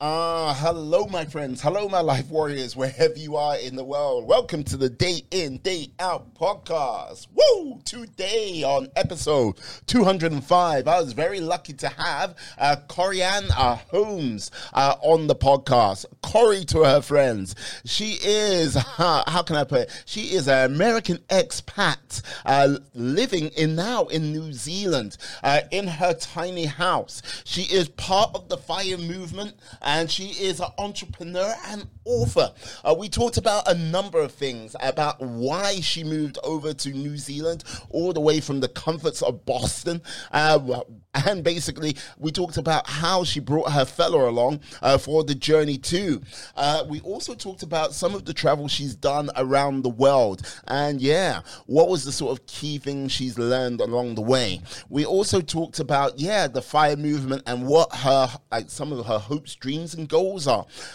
Uh, Hello, my friends. Hello, my life warriors, wherever you are in the world. Welcome to the Day In, Day Out podcast. Woo! Today on episode 205, I was very lucky to have uh, Corianne uh, Holmes uh, on the podcast. Corey to her friends. She is, uh, how can I put it? She is an American expat uh, living in now in New Zealand uh, in her tiny house. She is part of the fire movement and she is an entrepreneur and author. Uh, we talked about a number of things about why she moved over to New Zealand, all the way from the comforts of Boston. Uh, and basically, we talked about how she brought her fellow along uh, for the journey too. Uh, we also talked about some of the travel she's done around the world. And yeah, what was the sort of key thing she's learned along the way? We also talked about, yeah, the fire movement and what her, some of her hopes, dreams and goals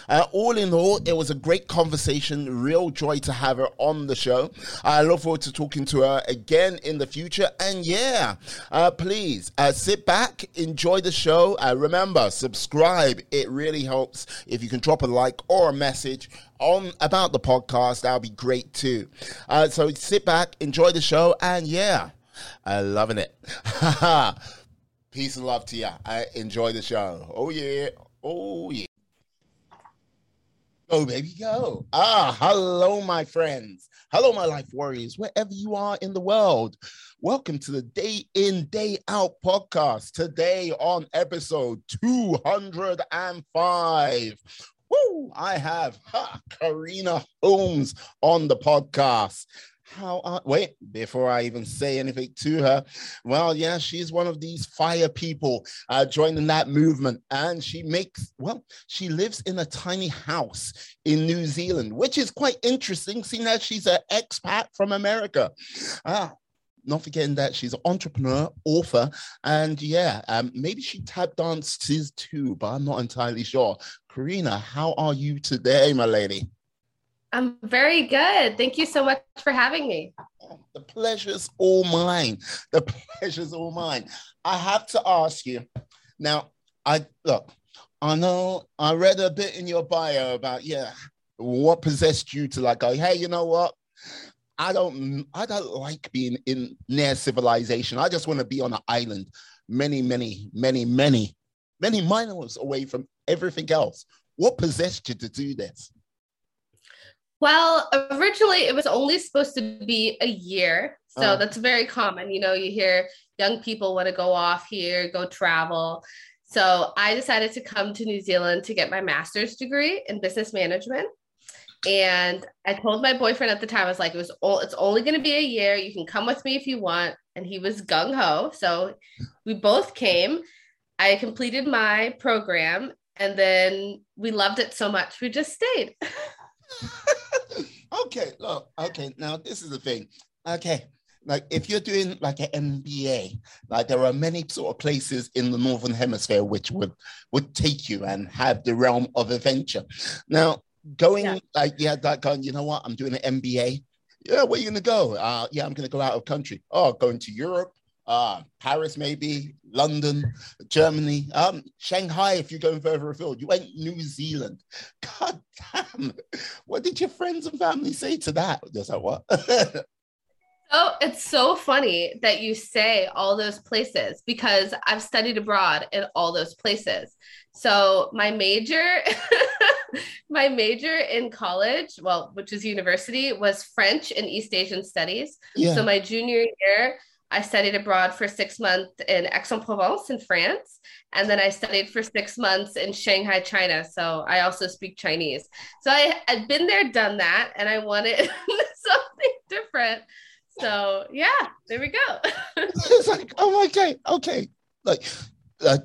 Uh, all in all, it was a great conversation. Real joy to have her on the show. I look forward to talking to her again in the future. And yeah, uh, please uh, sit back, enjoy the show. Uh, remember, subscribe. It really helps if you can drop a like or a message on about the podcast. That'll be great too. Uh, so sit back, enjoy the show, and yeah, I'm loving it. Peace and love to you. I enjoy the show. Oh yeah. Oh, yeah. Go, baby, go. Ah, hello, my friends. Hello, my life warriors, wherever you are in the world. Welcome to the Day In, Day Out podcast. Today on episode 205. Woo! I have ha, Karina Holmes on the podcast how uh, wait before i even say anything to her well yeah she's one of these fire people uh, joining that movement and she makes well she lives in a tiny house in new zealand which is quite interesting seeing as she's an expat from america ah not forgetting that she's an entrepreneur, author, and yeah, um, maybe she tap dances too, but I'm not entirely sure. Karina, how are you today, my lady? I'm very good. Thank you so much for having me. The pleasure's all mine. The pleasure's all mine. I have to ask you now. I look. I know I read a bit in your bio about yeah, what possessed you to like go. Hey, you know what? I don't. I don't like being in near civilization. I just want to be on an island, many, many, many, many, many miles away from everything else. What possessed you to do this? Well, originally it was only supposed to be a year. So oh. that's very common. You know, you hear young people want to go off here, go travel. So I decided to come to New Zealand to get my master's degree in business management. And I told my boyfriend at the time, I was like, it was all, it's only going to be a year. You can come with me if you want. And he was gung ho. So we both came. I completed my program and then we loved it so much. We just stayed. okay, look, okay, now this is the thing. Okay, like if you're doing like an MBA, like there are many sort of places in the northern hemisphere which would would take you and have the realm of adventure. Now, going yeah. like yeah, that going, you know what? I'm doing an MBA. Yeah, where are you gonna go? Uh, yeah, I'm gonna go out of country. Oh, going to Europe uh, Paris, maybe London, Germany, um, Shanghai. If you're going further afield, you went New Zealand. God damn! What did your friends and family say to that? Just like what? Oh, it's so funny that you say all those places because I've studied abroad in all those places. So my major, my major in college, well, which is university, was French and East Asian studies. Yeah. So my junior year, I studied abroad for six months in Aix-en-Provence in France. And then I studied for six months in Shanghai, China. So I also speak Chinese. So I had been there, done that, and I wanted something different. So yeah, there we go. it's like, oh, okay, okay. Like, uh,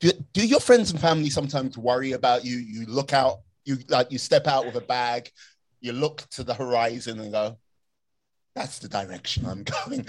do, do your friends and family sometimes worry about you? You look out, you like, you step out with a bag, you look to the horizon and go, that's the direction I'm going.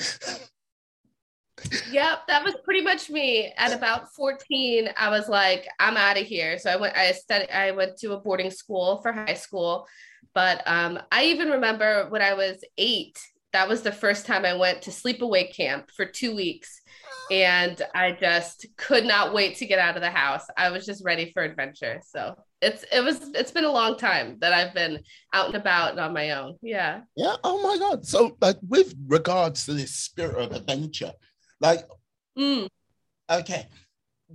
yep, that was pretty much me. At about 14, I was like, I'm out of here. So I went, I studied, I went to a boarding school for high school. But um, I even remember when I was eight that was the first time I went to sleepaway camp for two weeks. And I just could not wait to get out of the house. I was just ready for adventure. So it's it was it's been a long time that I've been out and about and on my own. Yeah. Yeah. Oh my God. So like with regards to this spirit of adventure, like Mm. okay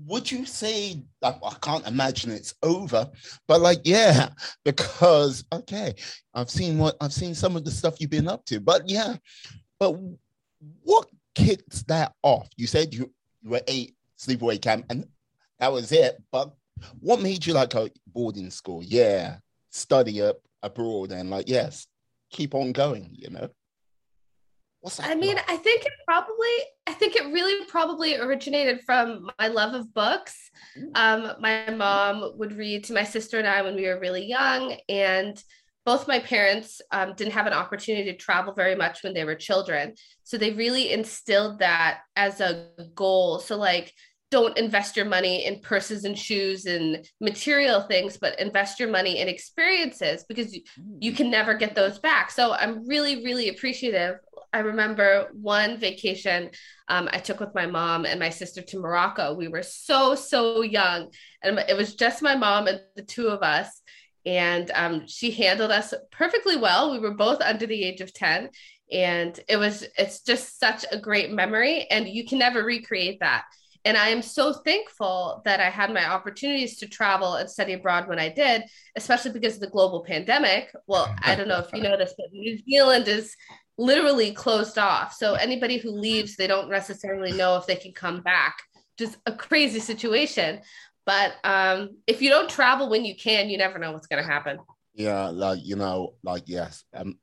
would you say i can't imagine it's over but like yeah because okay i've seen what i've seen some of the stuff you've been up to but yeah but what kicks that off? You said you, you were eight sleepaway camp and that was it but what made you like a boarding school? Yeah study up abroad and like yes keep on going you know What's that? I mean, I think it probably, I think it really probably originated from my love of books. Mm. Um, my mom would read to my sister and I when we were really young, and both my parents um, didn't have an opportunity to travel very much when they were children. So they really instilled that as a goal. So, like, don't invest your money in purses and shoes and material things, but invest your money in experiences because you, you mm. can never get those back. So I'm really, really appreciative I remember one vacation um, I took with my mom and my sister to Morocco. We were so, so young, and it was just my mom and the two of us. And um, she handled us perfectly well. We were both under the age of 10. And it was, it's just such a great memory. And you can never recreate that. And I am so thankful that I had my opportunities to travel and study abroad when I did, especially because of the global pandemic. Well, I don't know if you know this, but New Zealand is literally closed off. So anybody who leaves, they don't necessarily know if they can come back. Just a crazy situation. But um, if you don't travel when you can, you never know what's going to happen. Yeah, like you know, like yes. Um,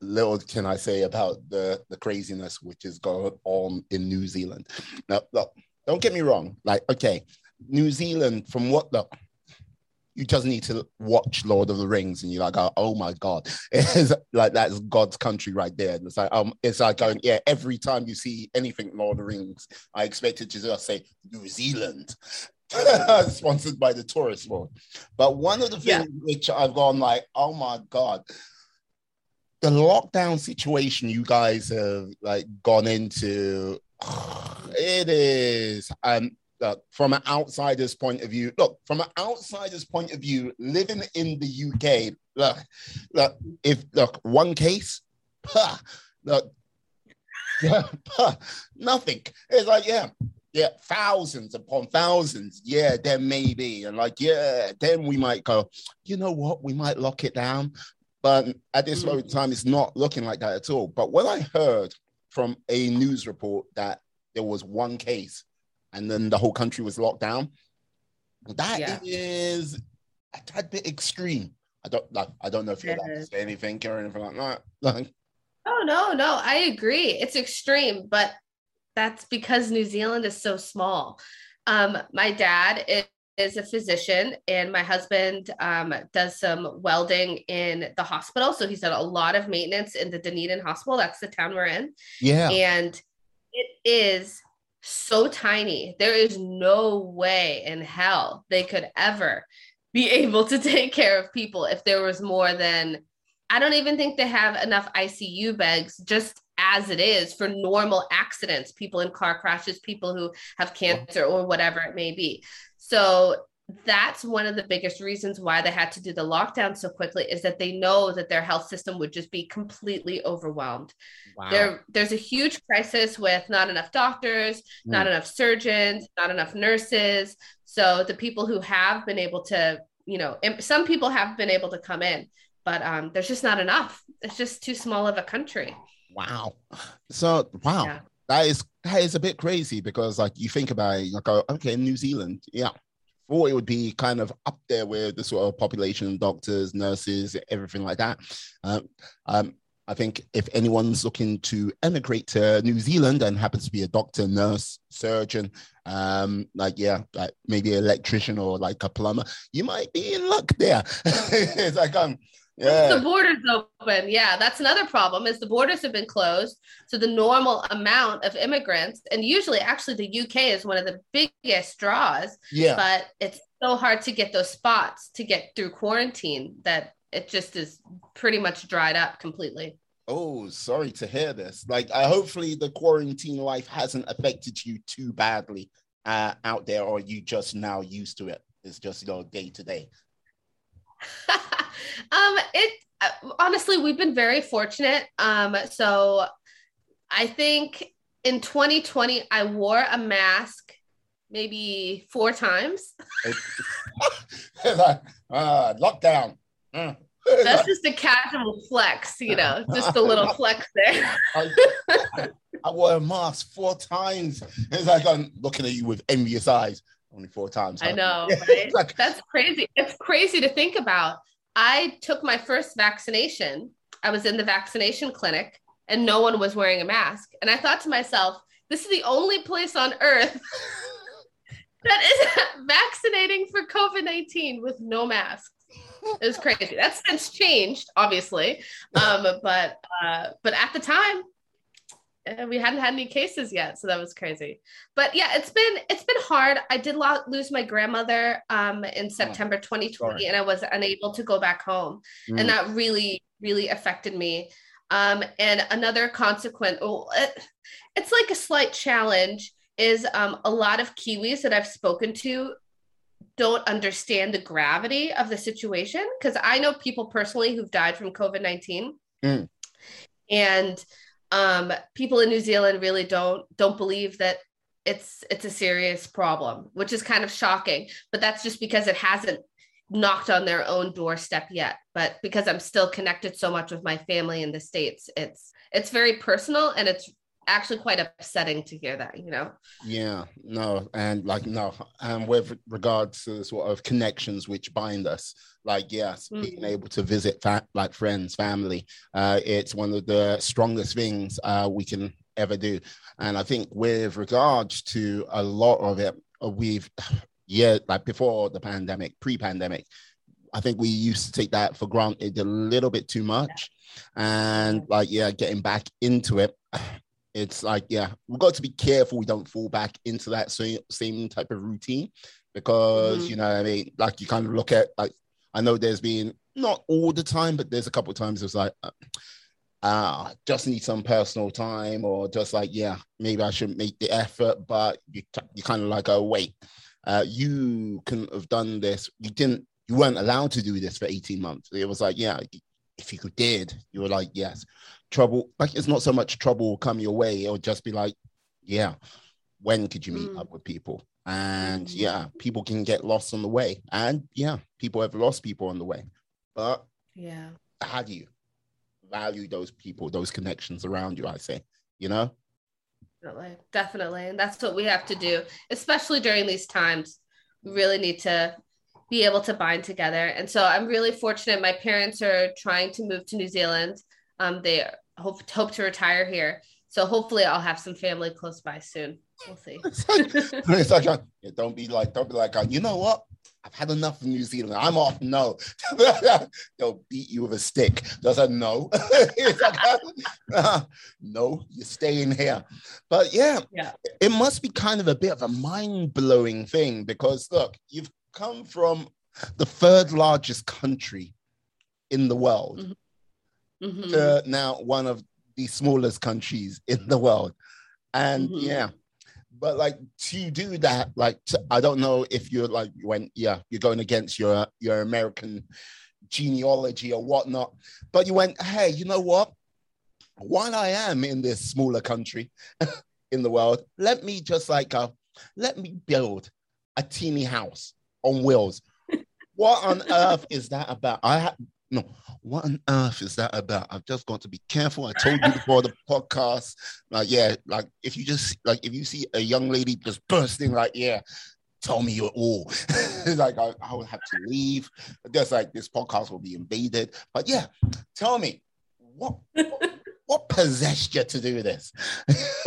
little can I say about the the craziness which is going on in New Zealand. Now, look, don't get me wrong. Like, okay, New Zealand, from what the you just need to watch Lord of the Rings and you're like, oh, oh my God. It's like that's God's country right there. And it's like, um, it's like going, yeah, every time you see anything Lord of the Rings, I expected to just say New Zealand. Sponsored by the tourist board. But one of the things yeah. which I've gone like, oh my God, the lockdown situation you guys have like gone into, it is um look, from an outsider's point of view, look, from an outsider's point of view, living in the UK, look, look, if look, one case, huh, look, yeah, huh, nothing. It's like, yeah, yeah, thousands upon thousands. Yeah, then maybe. And like, yeah, then we might go, you know what, we might lock it down. But at this mm. moment in time, it's not looking like that at all. But when I heard from a news report that there was one case and then the whole country was locked down. That yeah. is a tad bit extreme. I don't like. I don't know if you're allowed to say anything or anything like that. Like, oh no, no, I agree. It's extreme, but that's because New Zealand is so small. Um, my dad is, is a physician, and my husband um, does some welding in the hospital. So he's done a lot of maintenance in the Dunedin Hospital. That's the town we're in. Yeah, and it is so tiny. There is no way in hell they could ever be able to take care of people if there was more than, I don't even think they have enough ICU beds just as it is for normal accidents, people in car crashes, people who have cancer or whatever it may be. So that's one of the biggest reasons why they had to do the lockdown so quickly is that they know that their health system would just be completely overwhelmed. Wow. There, there's a huge crisis with not enough doctors, mm. not enough surgeons, not enough nurses. So the people who have been able to, you know, some people have been able to come in, but um, there's just not enough. It's just too small of a country. Wow. So wow. Yeah. That is that is a bit crazy because like you think about it, you go, okay, New Zealand, yeah, thought it would be kind of up there with the sort of population, doctors, nurses, everything like that. Um, um, I think if anyone's looking to emigrate to New Zealand and happens to be a doctor, nurse, surgeon, um, like yeah, like maybe an electrician or like a plumber, you might be in luck there. it's like um, yeah. The borders open. Yeah, that's another problem is the borders have been closed. to the normal amount of immigrants, and usually actually the UK is one of the biggest draws. Yeah. But it's so hard to get those spots to get through quarantine that it just is pretty much dried up completely. Oh, sorry to hear this. Like, I hopefully the quarantine life hasn't affected you too badly uh, out there, or you just now used to it. It's just your day to day. Um, it uh, honestly, we've been very fortunate. Um, so I think in 2020, I wore a mask maybe four times. like, uh, lockdown. Mm. That's just a casual flex, you know, just a little flex there. I, I wore a mask four times. It's like I'm looking at you with envious eyes. Only four times. Huh? I know, right? like, That's crazy. It's crazy to think about. I took my first vaccination. I was in the vaccination clinic and no one was wearing a mask. And I thought to myself, this is the only place on earth that is vaccinating for COVID 19 with no mask. It was crazy. That's since changed, obviously. Um, but uh, but at the time, uh, we hadn't had any cases yet, so that was crazy. But yeah, it's been it's been hard. I did lo- lose my grandmother um, in September 2020, Sorry. and I was unable to go back home, mm. and that really really affected me. Um, and another consequence, oh, it, it's like a slight challenge, is um, a lot of Kiwis that I've spoken to don't understand the gravity of the situation because I know people personally who've died from COVID 19. Mm. And um, people in New Zealand really don't don't believe that it's it's a serious problem, which is kind of shocking. But that's just because it hasn't knocked on their own doorstep yet. But because I'm still connected so much with my family in the states, it's it's very personal and it's actually quite upsetting to hear that you know yeah no and like no and with regards to the sort of connections which bind us like yes mm. being able to visit fa- like friends family uh it's one of the strongest things uh we can ever do and i think with regards to a lot of it uh, we've yeah like before the pandemic pre-pandemic I think we used to take that for granted a little bit too much. And like, yeah, getting back into it, it's like yeah we've got to be careful we don't fall back into that same, same type of routine because mm-hmm. you know i mean? Like you kind of look at like i know there's been not all the time but there's a couple of times it's like uh, uh just need some personal time or just like yeah maybe i shouldn't make the effort but you, you kind of like oh wait uh you couldn't have done this. You didn't you weren't allowed to do this for 18 months. It was like yeah if you did you were like yes trouble like it's not so much trouble come your way it'll just be like yeah when could you meet mm. up with people? And yeah people can get lost on the way. And yeah people have lost people on the way. But yeah. how do you value those people those connections around you i say you know? Definitely. Definitely. And that's what we have to do especially during these times. We really need to be able to bind together. And so i'm really fortunate. My parents are trying to move to new zealand um, they hope hope to retire here. So hopefully, I'll have some family close by soon. We'll see. it's like, yeah, don't be like, don't be like, you know what? I've had enough of New Zealand. I'm off. No, they'll beat you with a stick. Does that no? uh, no, you're staying here. But yeah, yeah, it must be kind of a bit of a mind blowing thing because look, you've come from the third largest country in the world. Mm-hmm mm-hmm. to now one of the smallest countries in the world. And mm-hmm. yeah, but like to do that, like to, I don't know if you're like when yeah you're going against your your American genealogy or whatnot, but you went, hey, you know what? While I am in this smaller country in the world, let me just like uh, let me build a teeny house on wheels. what on earth is that about? I ha- no, what on earth is that about? I've just got to be careful. I told you before the podcast, like, yeah, like if you just like if you see a young lady just bursting, like, yeah, tell me you're all. like I, I would have to leave. Just like this podcast will be invaded. But yeah, tell me what what, what possessed you to do this?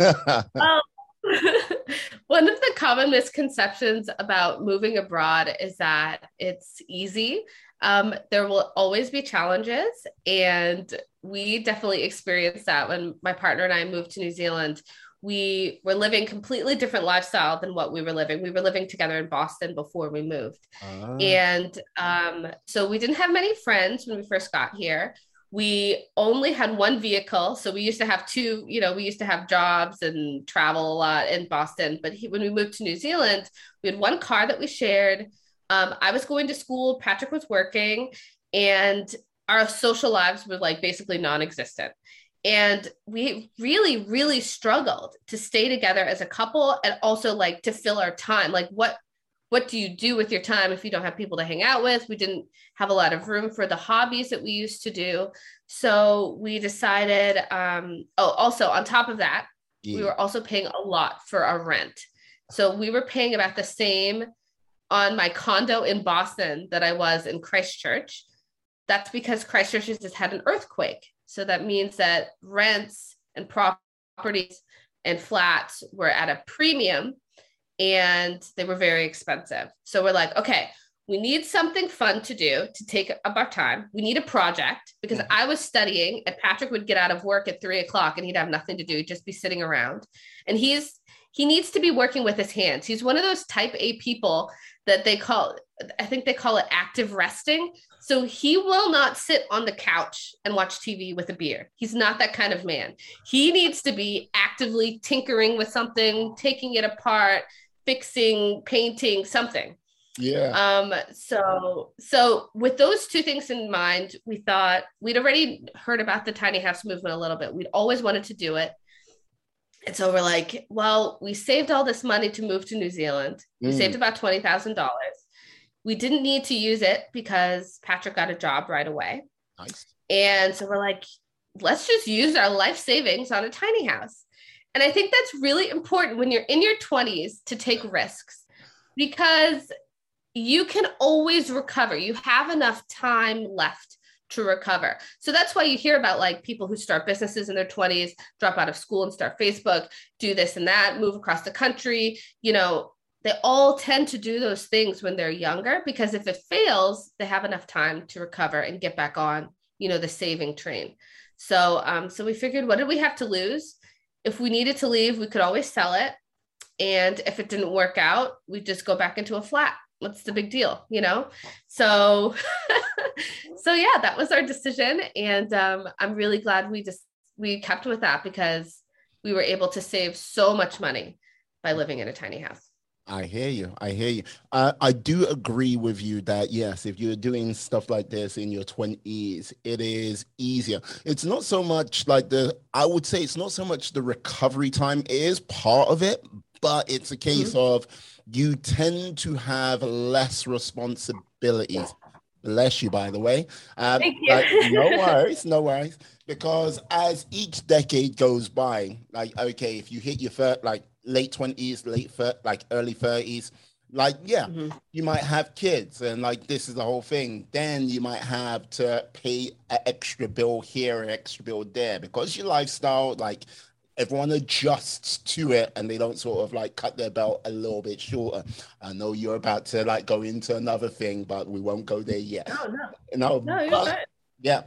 um, one of the common misconceptions about moving abroad is that it's easy um, there will always be challenges. And we definitely experienced that when my partner and I moved to New Zealand. We were living completely different lifestyle than what we were living. We were living together in Boston before we moved. Ah. And um, so we didn't have many friends when we first got here. We only had one vehicle so we used to have two you know we used to have jobs and travel a lot in boston but he, when we moved to new zealand we had one car that we shared. Um, i was going to school patrick was working and our social lives were like basically non-existent. And we really really struggled to stay together as a couple and also like to fill our time. Like what what do you do with your time if you don't have people to hang out with? We didn't have a lot of room for the hobbies that we used to do. So we decided, um, oh, also on top of that, yeah. we were also paying a lot for our rent. So we were paying about the same on my condo in Boston that I was in Christchurch. That's because Christchurch has just had an earthquake. So that means that rents and properties and flats were at a premium and they were very expensive. So we're like, okay, we need something fun to do to take up our time. We need a project because mm-hmm. I was studying and Patrick would get out of work at three o'clock and he'd have nothing to do, just be sitting around. And he's he needs to be working with his hands. He's one of those type A people that they call I think they call it active resting. So he will not sit on the couch and watch TV with a beer. He's not that kind of man. He needs to be actively tinkering with something, taking it apart, fixing, painting, something. Yeah. Um, so so with those two things in mind, we thought we'd already heard about the tiny house movement a little bit. We'd always wanted to do it. And so we're like, well, we saved all this money to move to New Zealand. We mm. saved about twenty thousand dollars. We didn't need to use it because Patrick got a job right away. Nice. And so we're like, let's just use our life savings on a tiny house. And I think that's really important when you're in your 20s to take risks because you can always recover. You have enough time left to recover. So that's why you hear about like people who start businesses in their 20s, drop out of school and start Facebook, do this and that, move across the country, you know, they all tend to do those things when they're younger because if it fails, they have enough time to recover and get back on, you know, the saving train. So um so we figured what did we have to lose? If we needed to leave, we could always sell it. And if it didn't work out, we'd just go back into a flat. What's the big deal, you know? So, so yeah, that was our decision, and um, I'm really glad we just we kept with that because we were able to save so much money by living in a tiny house. I hear you. I hear you. Uh, I do agree with you that yes, if you're doing stuff like this in your 20s, it is easier. It's not so much like the, I would say it's not so much the recovery time it is part of it, but it's a case mm-hmm. of you tend to have less responsibilities. Bless you, by the way. Um, Thank you. no worries, no worries. Because as each decade goes by, like okay, if you hit your first, like late 20s, late thir- like early 30s, like yeah, mm-hmm. you might have kids and like this is the whole thing. Then you might have to pay an extra bill here, an extra bill there because your lifestyle, like everyone adjusts to it and they don't sort of like cut their belt a little bit shorter. I know you're about to like go into another thing, but we won't go there yet. No, no, no, no but, yeah.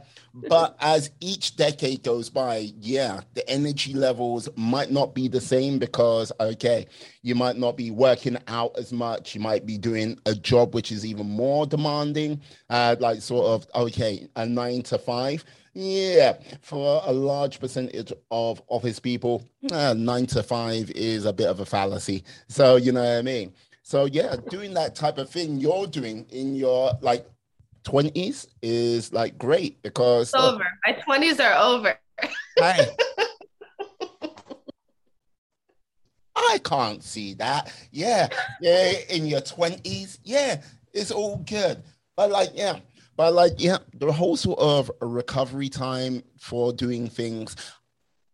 But as each decade goes by, yeah, the energy levels might not be the same because, okay, you might not be working out as much. You might be doing a job which is even more demanding, uh, like sort of, okay, a nine to five. Yeah, for a large percentage of office people, uh, nine to five is a bit of a fallacy. So, you know what I mean? So, yeah, doing that type of thing you're doing in your like 20s is like great because it's over. My 20s are over. I, I can't see that. Yeah. Yeah. In your 20s. Yeah. It's all good. But like, yeah. But like, yeah, the whole sort of recovery time for doing things,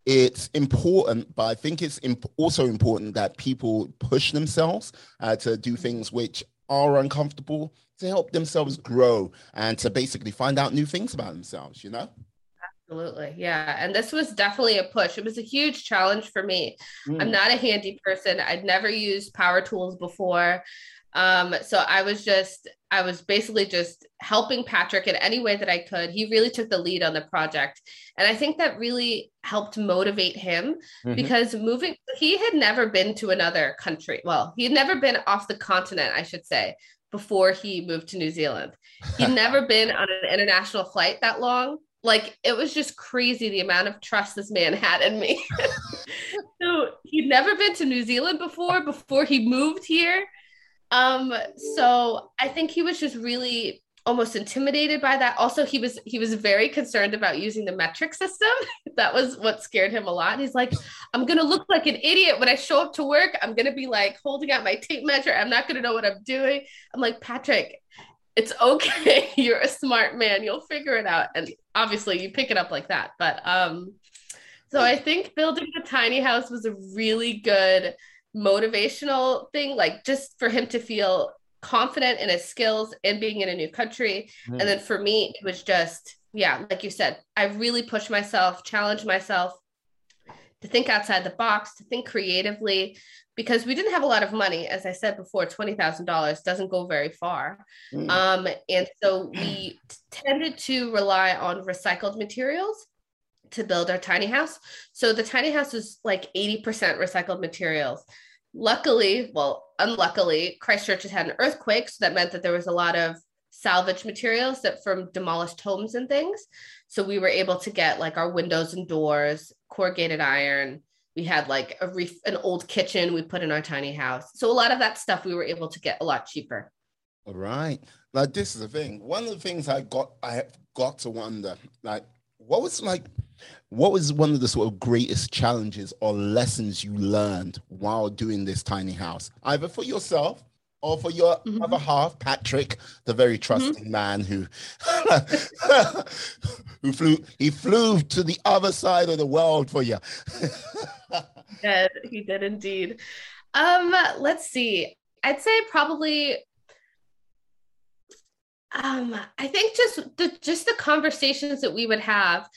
it's important, but I think it's imp- also important that people push themselves uh, to do things which are uncomfortable to help themselves grow and to basically find out new things about themselves, you know? Absolutely. Yeah. And this was definitely a push. It was a huge challenge for me. Mm. I'm not a handy person. I'd never used power tools before. Um, so I was just, I was basically just helping Patrick in any way that I could. He really took the lead on the project. And I think that really helped motivate him mm-hmm. because moving, he had never been to another country. Well, he had never been off the continent, I should say before he moved to New Zealand. He'd never been on an international flight that long like it was just crazy the amount of trust this man had in me. so he'd never been to New Zealand before, before he moved here. Um, so I think he was just really almost intimidated by that. Also, he was he was very concerned about using the metric system. that was what scared him a lot. He's like, I'm gonna look like an idiot when I show up to work. I'm gonna be like holding out my tape measure. I'm not gonna know what I'm doing. I'm like, Patrick, it's okay. You're a smart man. You'll figure it out. And obviously you pick it up like that. But um, so I think building a tiny house was a really good motivational thing, like just for him to feel confident in his skills and being in a new country. Mm. And then for me, it was just, yeah, like you said, I really pushed myself, challenged myself to think outside the box, to think creatively, because we didn't have a lot of money. As I said before, $20,000 doesn't go very far. Mm. Um, and so we tended to rely on recycled materials to build our tiny house. So the tiny house is like 80% recycled materials. Luckily, well, unluckily, Christchurch has had an earthquake. So that meant that there was a lot of salvage materials that from demolished homes and things. So we were able to get like our windows and doors, corrugated iron. We had like a ref- an old kitchen we put in our tiny house. So a lot of that stuff we were able to get a lot cheaper. All right. Like this is the thing. One of the things I got I have got to wonder, like, what was like what was one of the sort of greatest challenges or lessons you learned while doing this tiny house, either for yourself or for your mm-hmm. other half, Patrick, the very mm-hmm. trusting mm-hmm. man who who flew he flew to the other side of the world for you. he did, he did indeed. Um, let's see. I'd say probably um I think just the just the conversations that we would have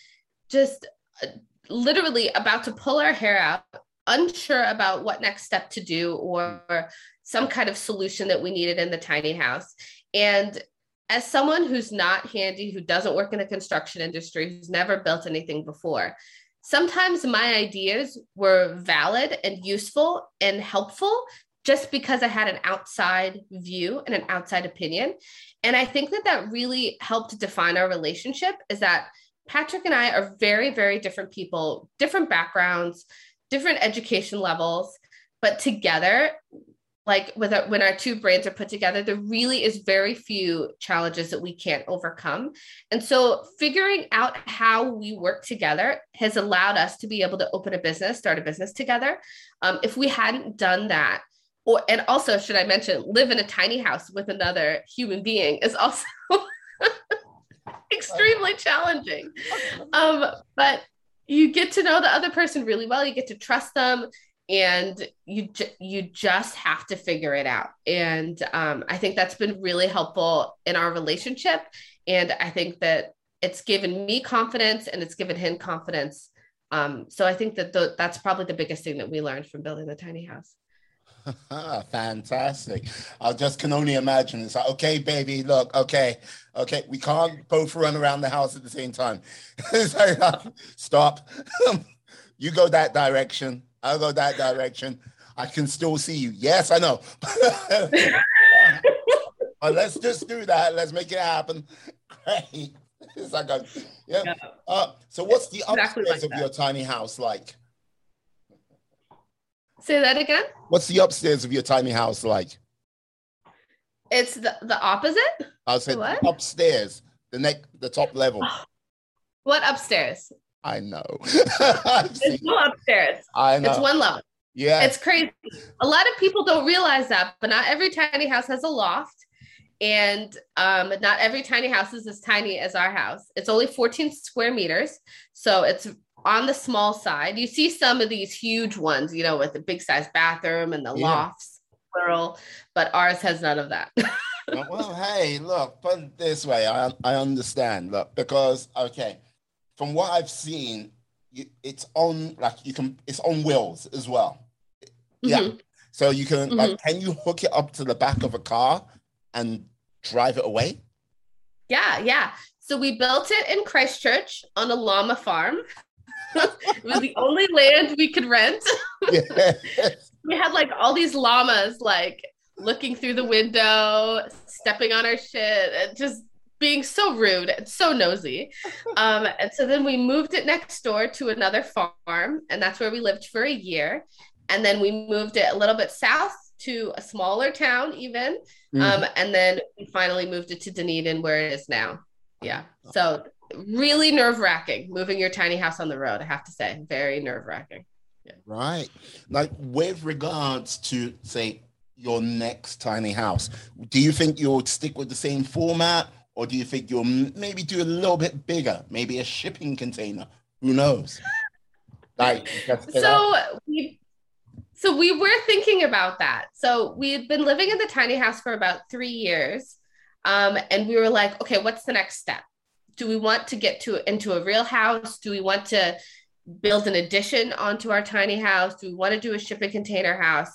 just uh, literally about to pull our hair out, unsure about what next step to do or some kind of solution that we needed in the tiny house. And as someone who's not handy, who doesn't work in the construction industry, who's never built anything before, sometimes my ideas were valid and useful and helpful just because I had an outside view and an outside opinion. And I think that that really helped define our relationship is that Patrick and I are very, very different people, different backgrounds, different education levels, but together, like with our, when our two brains are put together, there really is very few challenges that we can't overcome. And so, figuring out how we work together has allowed us to be able to open a business, start a business together. Um, if we hadn't done that, or and also should I mention, live in a tiny house with another human being is also extremely challenging. Um, but you get to know the other person really well. You get to trust them, and you ju- you just have to figure it out. And um, I think that's been really helpful in our relationship. And I think that it's given me confidence, and it's given him confidence. Um, so I think that the, that's probably the biggest thing that we learned from building the tiny house. Fantastic. I just can only imagine. It's like, okay, baby, look, okay, okay, we can't both run around the house at the same time. like, stop. you go that direction. I'll go that direction. I can still see you. Yes, I know. but let's just do that. Let's make it happen. Great. It's like a, yeah. yeah. Uh, so what's the upstairs like of your tiny house like? Say that again. What's the upstairs of your tiny house like? It's the, the opposite. I said what? upstairs, the neck, the top level. What upstairs? I know. There's no upstairs. I know. It's one level. Yeah. It's crazy. A lot of people don't realize that, but not every tiny house has a loft. And um, not every tiny house is as tiny as our house. It's only 14 square meters. So it's on the small side. You see some of these huge ones, you know, with the big size bathroom and the yeah. lofts, plural, but ours has none of that. well, hey, look, put it this way. I, I understand. Look, because, okay, from what I've seen, you, it's on, like, you can, it's on wheels as well. Yeah. Mm-hmm. So you can, mm-hmm. like, can you hook it up to the back of a car and drive it away? Yeah, yeah. So we built it in Christchurch on a llama farm. it was the only land we could rent. Yes. we had like all these llamas like looking through the window, stepping on our shit, and just being so rude and so nosy. Um, and so then we moved it next door to another farm, and that's where we lived for a year. And then we moved it a little bit south to a smaller town, even. Mm. Um, and then we finally moved it to Dunedin, where it is now. Yeah. So really nerve wracking moving your tiny house on the road, I have to say. Very nerve wracking. Yeah. Right. Like with regards to, say, your next tiny house, do you think you'll stick with the same format or do you think you'll maybe do a little bit bigger, maybe a shipping container? Who knows? Like, so we so we were thinking about that. So we had been living in the tiny house for about three years. Um, and we were like, okay, what's the next step? Do we want to get to into a real house? Do we want to build an addition onto our tiny house? Do we want to do a shipping container house?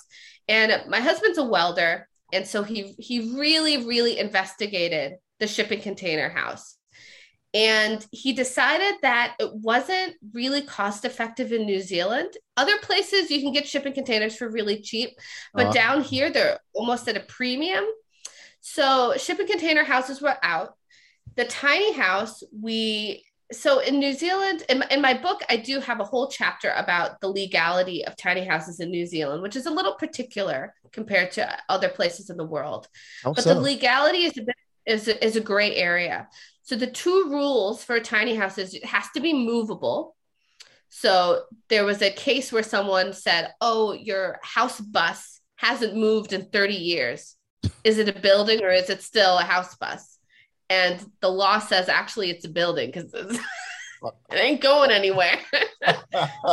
And my husband's a welder. And so he he really, really investigated the shipping container house. And he decided that it wasn't really cost effective in New Zealand. Other places you can get shipping containers for really cheap, but uh down here they're almost at a premium. So shipping container houses were out. The tiny house, we so in New Zealand, in, in my book, I do have a whole chapter about the legality of tiny houses in New Zealand, which is a little particular compared to other places in the world. How but so? the legality is a bit is a, is a gray area. So the two rules for a tiny house is it has to be movable. So there was a case where someone said, "Oh, your house bus hasn't moved in 30 years. Is it a building or is it still a house bus?" And the law says actually it's a building because it ain't going anywhere.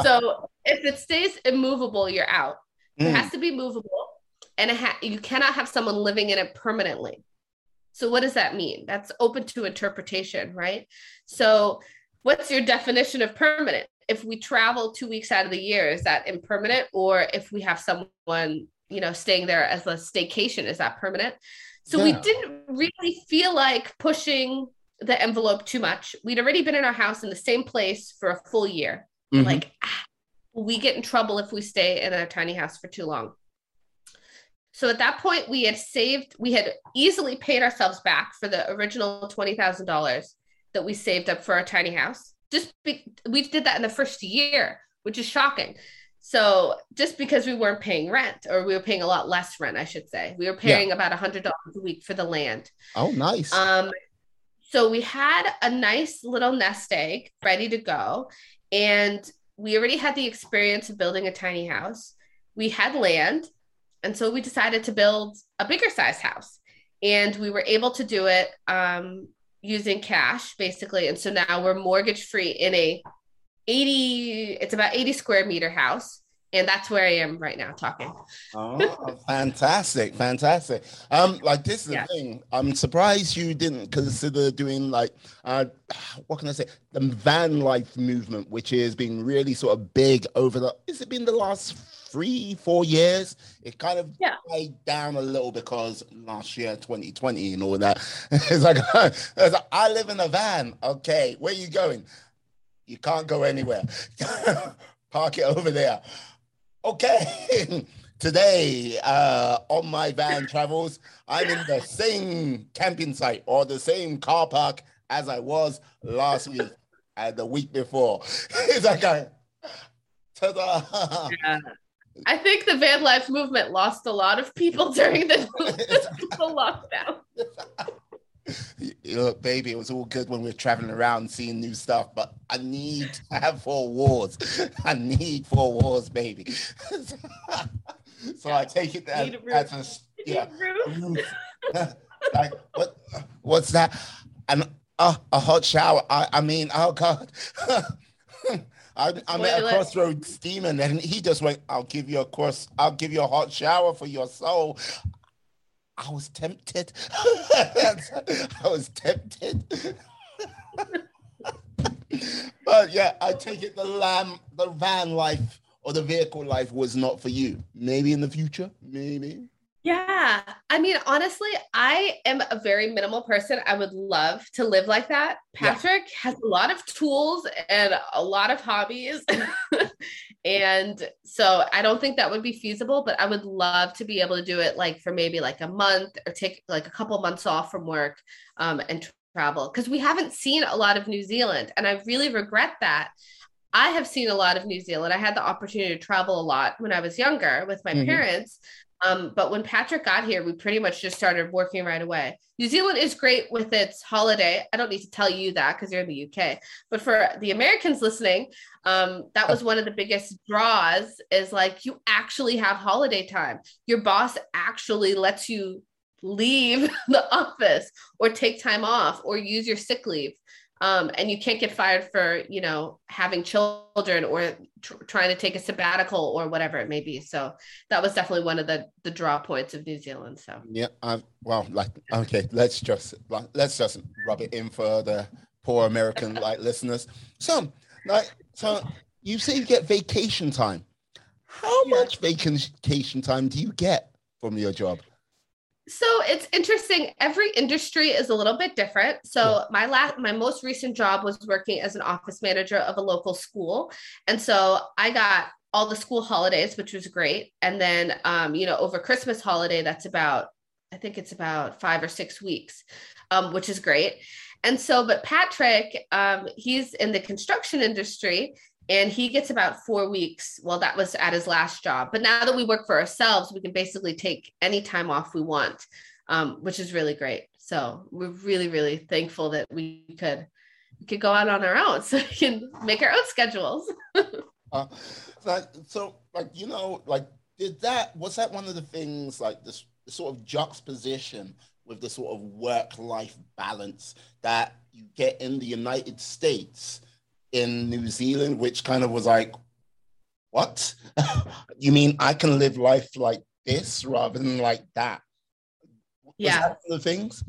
so if it stays immovable, you're out. Mm. It has to be movable, and it ha- you cannot have someone living in it permanently. So, what does that mean? That's open to interpretation, right? So, what's your definition of permanent? If we travel two weeks out of the year, is that impermanent? Or if we have someone, you know, staying there as a staycation, is that permanent? So, yeah. we didn't really feel like pushing the envelope too much. We'd already been in our house in the same place for a full year. Mm-hmm. Like, ah, we get in trouble if we stay in a tiny house for too long. So at that point, we had saved, we had easily paid ourselves back for the original $20,000 that we saved up for our tiny house. Just be, we did that in the first year, which is shocking. So just because we weren't paying rent, or we were paying a lot less rent, I should say, we were paying yeah. about a hundred dollars a week for the land. Oh, nice. Um, so we had a nice little nest egg ready to go, and we already had the experience of building a tiny house. We had land, and so we decided to build a bigger size house. And we were able to do it um, using cash, basically. And so now we're mortgage free in a 80, it's about 80 square meter house and that's where I am right now talking. oh, fantastic, fantastic. Um, like this is yeah. the thing. I'm surprised you didn't consider doing like uh what can I say? The van life movement, which has been really sort of big over the is it been the last three, four years? It kind of yeah. died down a little because last year, 2020 and all that. it's like, it's like I live in a van. Okay, where are you going? You can't go anywhere. Park it over there. Okay. Today, uh, on my van travels, I'm in the same camping site or the same car park as I was last week and the week before. it's like a ta-da. Yeah. I think the van life movement lost a lot of people during the, the lockdown. Look, baby, it was all good when we were traveling around seeing new stuff, but I need to have four wars. I need four wars, baby. so I take it as, as a yeah. like what? What's that? And uh, a hot shower. I, I mean, oh god. I, I'm at a crossroads demon, and he just went, "I'll give you a course. I'll give you a hot shower for your soul." I was tempted. I was tempted. but yeah, I take it the lamb, the van life or the vehicle life was not for you. Maybe in the future, maybe. Yeah. I mean, honestly, I am a very minimal person. I would love to live like that. Patrick yeah. has a lot of tools and a lot of hobbies. and so I don't think that would be feasible, but I would love to be able to do it like for maybe like a month or take like a couple months off from work um, and travel because we haven't seen a lot of New Zealand. And I really regret that. I have seen a lot of New Zealand. I had the opportunity to travel a lot when I was younger with my mm-hmm. parents. Um, but when Patrick got here, we pretty much just started working right away. New Zealand is great with its holiday. I don't need to tell you that because you're in the UK. But for the Americans listening, um, that was one of the biggest draws is like you actually have holiday time. Your boss actually lets you leave the office or take time off or use your sick leave um, and you can't get fired for you know having children or tr- trying to take a sabbatical or whatever it may be. So that was definitely one of the the draw points of new zealand so. Yeah i well like okay let's just let's just rub it in for the poor american like listeners. So like so you say you get vacation time. How yeah. much vacation time do you get from your job so it's interesting every industry is a little bit different. So my last my most recent job was working as an office manager of a local school. And so i got all the school holidays which was great. And then um, you know over christmas holiday that's about i think it's about five or six weeks um, which is great. And so but patrick um, he's in the construction industry and he gets about four weeks. Well, that was at his last job. But now that we work for ourselves, we can basically take any time off we want, um, which is really great. So we're really, really thankful that we could we could go out on our own, so we can make our own schedules. uh, so, like you know, like did that was that one of the things like this sort of juxtaposition with the sort of work life balance that you get in the United States in New Zealand, which kind of was like, what? you mean I can live life like this rather than like that? Yeah. That the things?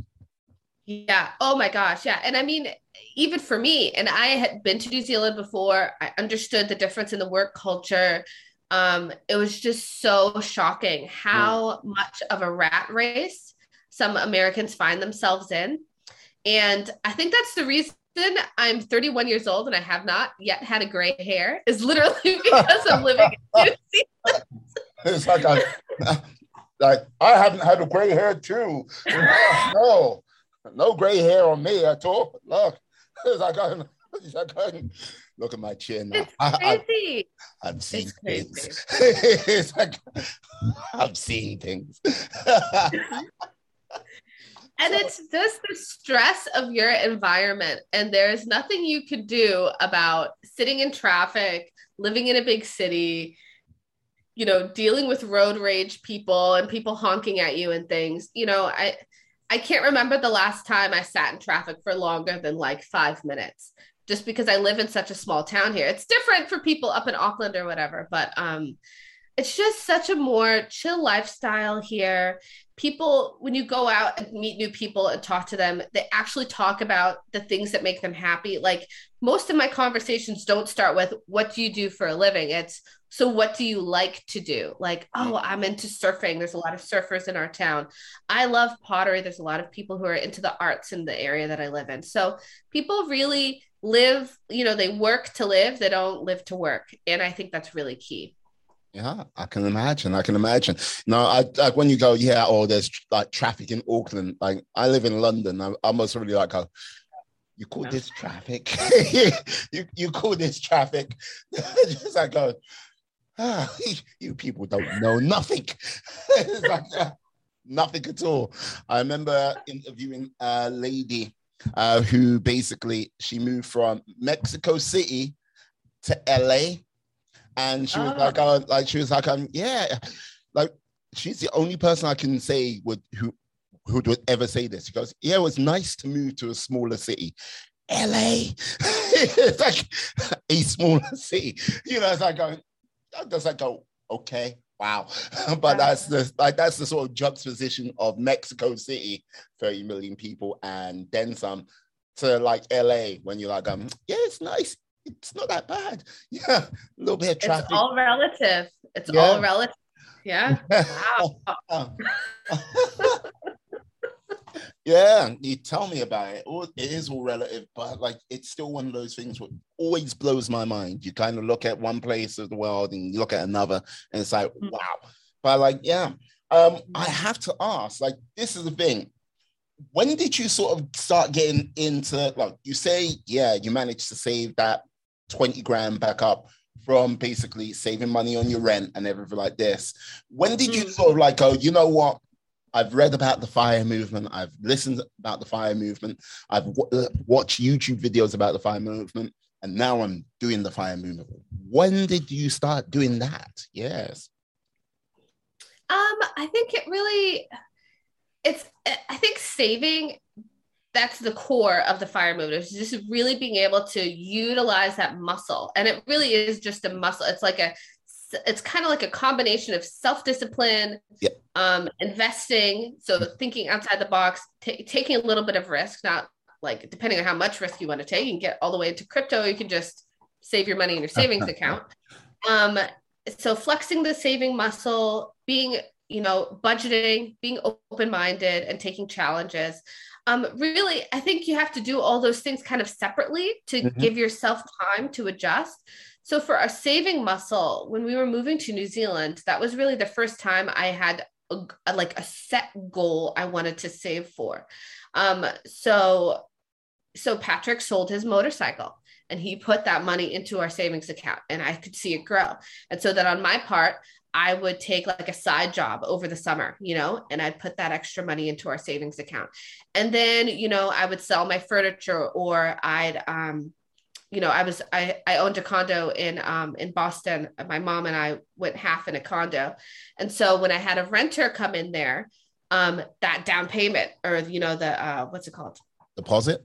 Yeah. Oh my gosh. Yeah. And I mean, even for me, and I had been to New Zealand before, I understood the difference in the work culture. Um, it was just so shocking how mm. much of a rat race some Americans find themselves in. And I think that's the reason I'm 31 years old and I have not yet had a gray hair is literally because I'm living in New Zealand. it's like I, like I haven't had a gray hair too. No, no gray hair on me at all. Look, it's like I, it's like I, look at my chin. It's crazy. I, have seen things. it's like I've seen things and so, it's just the stress of your environment and there's nothing you could do about sitting in traffic living in a big city you know dealing with road rage people and people honking at you and things. You know i i can't remember the last time i sat in traffic for longer than like five minutes just because i live in such a small town here. It's different for people up in auckland or whatever but um it's just such a more chill lifestyle here. People when you go out and meet new people and talk to them they actually talk about the things that make them happy. Like most of my conversations don't start with what do you do for a living? It's so what do you like to do? Like oh mm-hmm. i'm into surfing. There's a lot of surfers in our town. I love pottery. There's a lot of people who are into the arts in the area that i live in. So people really live you know they work to live. They don't live to work. And i think that's really key yeah, I can imagine. I can imagine. No, I like when you go, yeah, oh, there's like traffic in Auckland. Like I live in London. I almost really like go, you call no. this traffic? you you call this traffic? Just like go, ah, you people don't know nothing. like, uh, nothing at all. I remember interviewing a lady uh, who basically she moved from Mexico City to LA and she was oh. like, uh, like she was like, um, yeah, like she's the only person I can say would who who would ever say this. She goes, yeah, it was nice to move to a smaller city. LA, it's like a smaller city. You know, it's like going, just like go, okay, wow. but that's the like that's the sort of juxtaposition of Mexico City, 30 million people, and then some to like LA when you're like, um, yeah, it's nice it's not that bad. Yeah, a little bit of traffic. It's all relative. It's yeah. all relative. Yeah. Wow. yeah, you tell me about it. It is all relative, but like it's still one of those things what always blows my mind. You kind of look at one place of the world and you look at another, and it's like, mm-hmm. wow. But like, yeah, um, I have to ask, like, this is the thing. when did you sort of start getting into like you say, yeah, you managed to save that 20 grand back up from basically saving money on your rent and everything like this. When did you Mm. sort of like go, you know what? I've read about the fire movement. I've listened about the fire movement. I've w- uh, watched YouTube videos about the fire movement, and now I'm doing the fire movement. When did you start doing that? Yes. Um, I think it really it's I think saving that's the core of the fire movement is just really being able to utilize that muscle. And it really is just a muscle. It's like a it's kind of like a combination of self-discipline, um, investing, so thinking outside the box, ta- taking a little bit of risk, not like depending on how much risk you want to take, you can get all the way into crypto, you can just save your money in your savings account. Um, so flexing the saving muscle, being, you know, budgeting, being open-minded and taking challenges. Um, really, I think you have to do all those things kind of separately to Mhm. give yourself time to adjust. So for our saving muscle, when we were moving to New Zealand, that was really the first time I had a, a- like a set goal I wanted to save for. Um, so so Patrick sold his motorcycle and he put that money into our savings account and I could see it grow. And so that on my part, I would take like a side job over the summer, you know, and I'd put that extra money into our savings account. And then, you know, I would sell my furniture or I'd um you know, I was I I owned a condo in um in Boston. My mom and I went half in a condo. And so when I had a renter come in there, um that down payment or you know the uh what's it called? Deposit?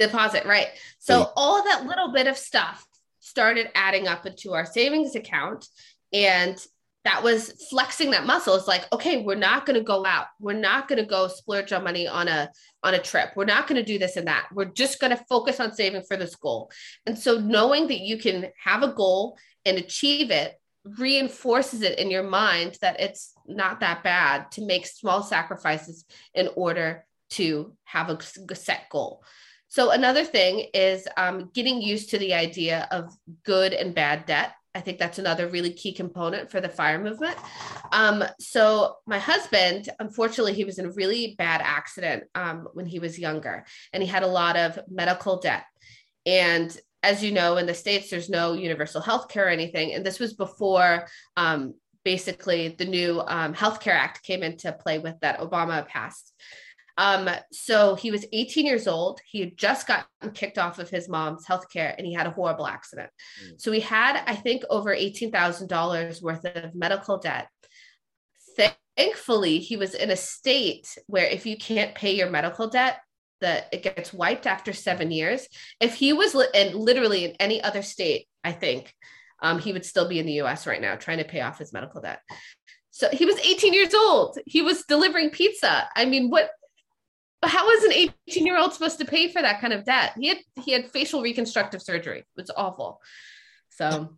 deposit, right? So Yeah. all that little bit of stuff started adding up into our savings account. And that was flexing that muscle. It's like, okay, we're not going to go out. We're not going to go splurge our money on a on a trip. We're not going to do this and that. We're just going to focus on saving for this goal. And so knowing that you can have a goal and achieve it reinforces it in your mind that it's not that bad to make small sacrifices in order to have a set goal. So another thing is um, getting used to the idea of good and bad debt. I think that's another really key component for the fire movement. Um, so my husband, unfortunately, he was in a really bad accident um, when he was younger, and he had a lot of medical debt. And as you know, in the states, there's no universal health care or anything, and this was before um, basically the new um, Healthcare Act came into play with that Obama passed. Um, so he was 18 years old. He had just gotten kicked off of his mom's healthcare and he had a horrible accident. Mm. So he had, I think, over $18,000 worth of medical debt. Thankfully, he was in a state where if you can't pay your medical debt, that it gets wiped after seven years. If he was li- in literally in any other state, I think um, he would still be in the US right now trying to pay off his medical debt. So he was 18 years old. He was delivering pizza. I mean, what how is an 18 year old supposed to pay for that kind of debt? He had he had facial reconstructive surgery. It's awful. So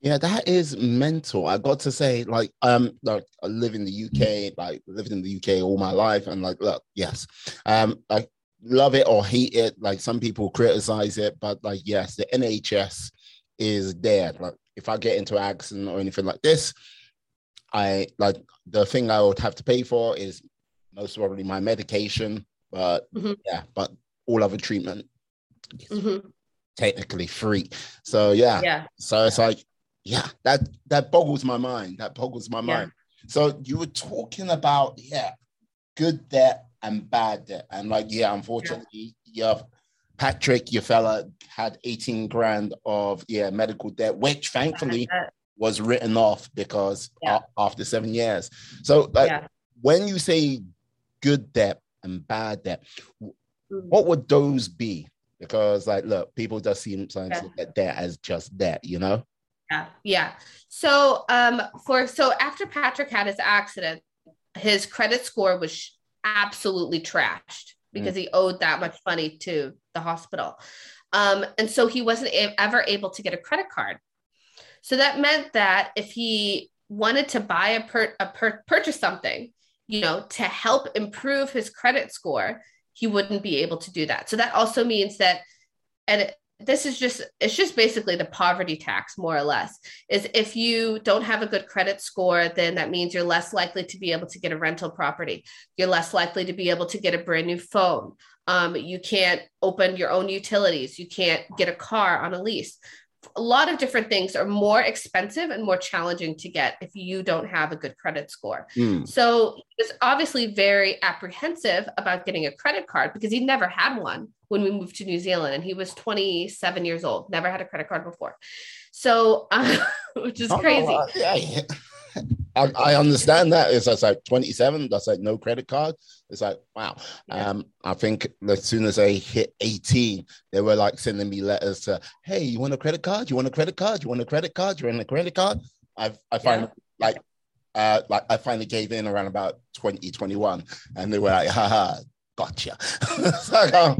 Yeah, that is mental. I got to say, like, um, like I live in the UK, like lived in the UK all my life, and like, look, yes, um, I love it or hate it. Like some people criticize it, but like, yes, the NHS is there. Like, if I get into accident or anything like this, I like the thing I would have to pay for is most probably my medication, but Mhm. yeah, but all other treatment mhm, technically free. So yeah, yeah, so it's like, yeah, that that boggles my mind. That boggles my Yeah. mind. So you were talking about yeah, good debt and bad debt, and like yeah, unfortunately, yeah, Patrick, your fella, had eighteen grand of yeah medical debt, which thankfully was written off because Yeah. after seven years. So like yeah. when you say good debt and bad debt, Mhm. what would those be? Because like, look, people just seem sometimes Yeah. look at debt as just debt, you know. Yeah, yeah. So, um, for so after Patrick had his accident, his credit score was absolutely trashed because he owed that much money to the hospital, um, and so he wasn't a- ever able to get a credit card. So that meant that if he wanted to buy a per, a per, purchase something, you know, to help improve his credit score, he wouldn't be able to do that. So that also means that, and it, this is just it's just basically the poverty tax more or less is if you don't have a good credit score then that means you're less likely to be able to get a rental property. You're less likely to be able to get a brand new phone. Um, you can't open your own utilities. You can't get a car on a lease a lot of different things are more expensive and more challenging to get if you don't have a good credit score. Mm. So he's obviously very apprehensive about getting a credit card because he never had one when we moved to New Zealand and he was 27 years old, never had a credit card before. So, uh, which is oh, crazy. yeah. I, I, understand that. It's, it's like 27, that's like no credit card. It's like, wow. Yeah. Um, I think as soon as I hit 18, they were like sending me letters to, hey, you want a credit card? You want a credit card? You want a credit card? You want a credit card? I I find yeah. like uh like I finally gave in around about 2021 and they were like, haha, gotcha. so,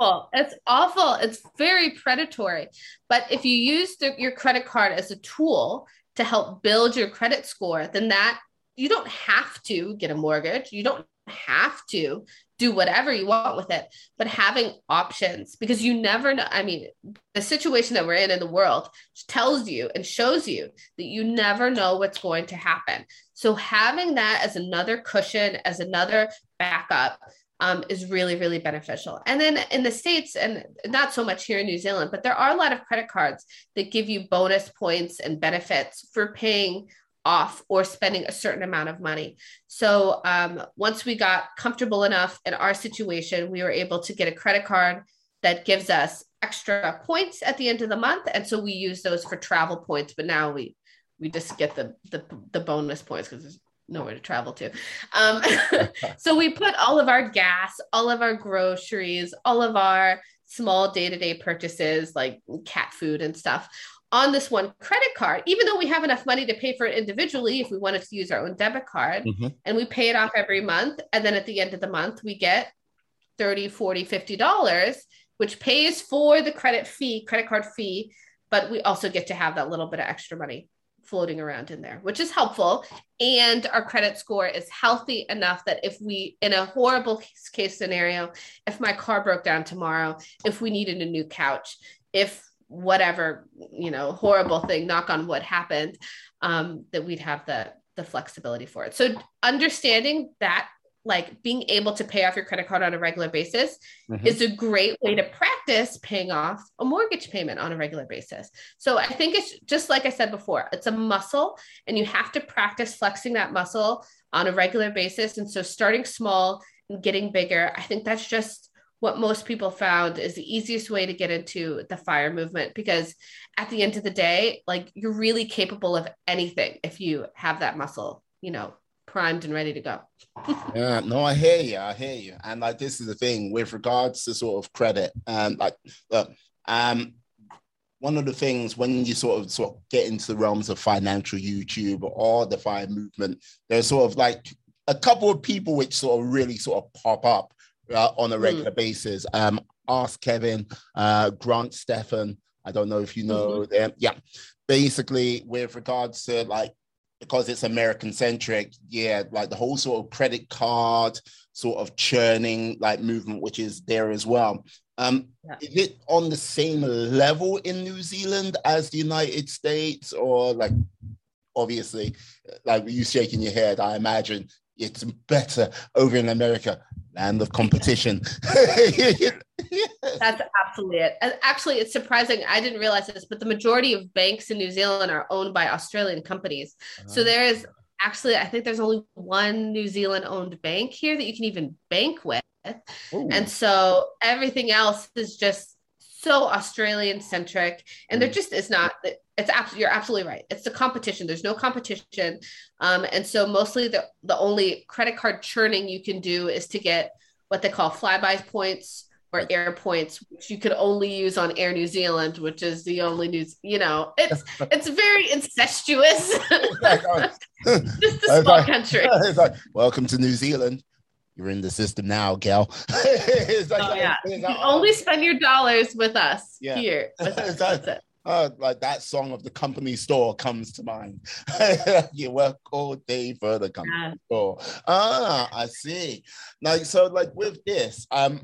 awful. It's awful. It's very predatory. But if you use the, your credit card as a tool to help build your credit score, then that you don't have to get a mortgage. You don't have to do whatever you want with it, but having options because you never know. I mean, the situation that we're in in the world tells you and shows you that you never know what's going to happen. So, having that as another cushion, as another backup, um, is really, really beneficial. And then in the States, and not so much here in New Zealand, but there are a lot of credit cards that give you bonus points and benefits for paying off or spending a certain amount of money. So um, once we got comfortable enough in our situation, we were able to get a credit card that gives us extra points at the end of the month. And so we use those for travel points, but now we we just get the the, the bonus points because there's nowhere to travel to. Um, so we put all of our gas, all of our groceries, all of our small day-to-day purchases like cat food and stuff on this one credit card, even though we have enough money to pay for it individually if we wanted to use our own debit card mm-hmm. and we pay it off every month. And then at the end of the month, we get 30, 40, 50 dollars, which pays for the credit fee, credit card fee, but we also get to have that little bit of extra money floating around in there, which is helpful. And our credit score is healthy enough that if we, in a horrible case scenario, if my car broke down tomorrow, if we needed a new couch, if whatever, you know, horrible thing, knock on wood happened, um, that we'd have the the flexibility for it. So understanding that like being able to pay off your credit card on a regular basis mm-hmm. is a great way to practice paying off a mortgage payment on a regular basis. So I think it's just like I said before, it's a muscle and you have to practice flexing that muscle on a regular basis. And so starting small and getting bigger, I think that's just what most people found is the easiest way to get into the fire movement because at the end of the day, like you're really capable of anything if you have that muscle, you know, primed and ready to go. yeah, no, I hear you. I hear you. And like this is the thing with regards to sort of credit and like look, um one of the things when you sort of sort of get into the realms of financial YouTube or the fire movement, there's sort of like a couple of people which sort of really sort of pop up uh, on a hmm. regular mm. basis. Um, Ask Kevin, uh, Graham Stephan. I don't know if you know mm-hmm. them. Yeah, basically with regards to like because it's American centric, yeah, like the whole sort of credit card sort of churning like movement, which is there as well. Um, yeah. Is it on the same level in New Zealand as the United States, or like obviously, like you shaking your head? I imagine it's better over in America, land of competition. That's absolutely it. And actually, it's surprising. I didn't realize this, but the majority of banks in New Zealand are owned by Australian companies. So there is actually, I think there's only one New Zealand owned bank here that you can even bank with. Ooh. And so everything else is just so Australian centric. And there mm. just is not, it's absolutely, you're absolutely right. It's the competition. There's no competition. Um, and so mostly the, the only credit card churning you can do is to get what they call Flybuys points or air points, which you could only use on Air New Zealand, which is the only news. You know, it's it's very incestuous. Just a small country. Like, Welcome to New Zealand. You're in the system now, gal. like, oh, yeah. you only spend your dollars with us yeah. here. With us. That's it. Uh, like that song of the company store comes to mind. you work all day for the company yeah. store. Ah, I see. Like so, like with this, um,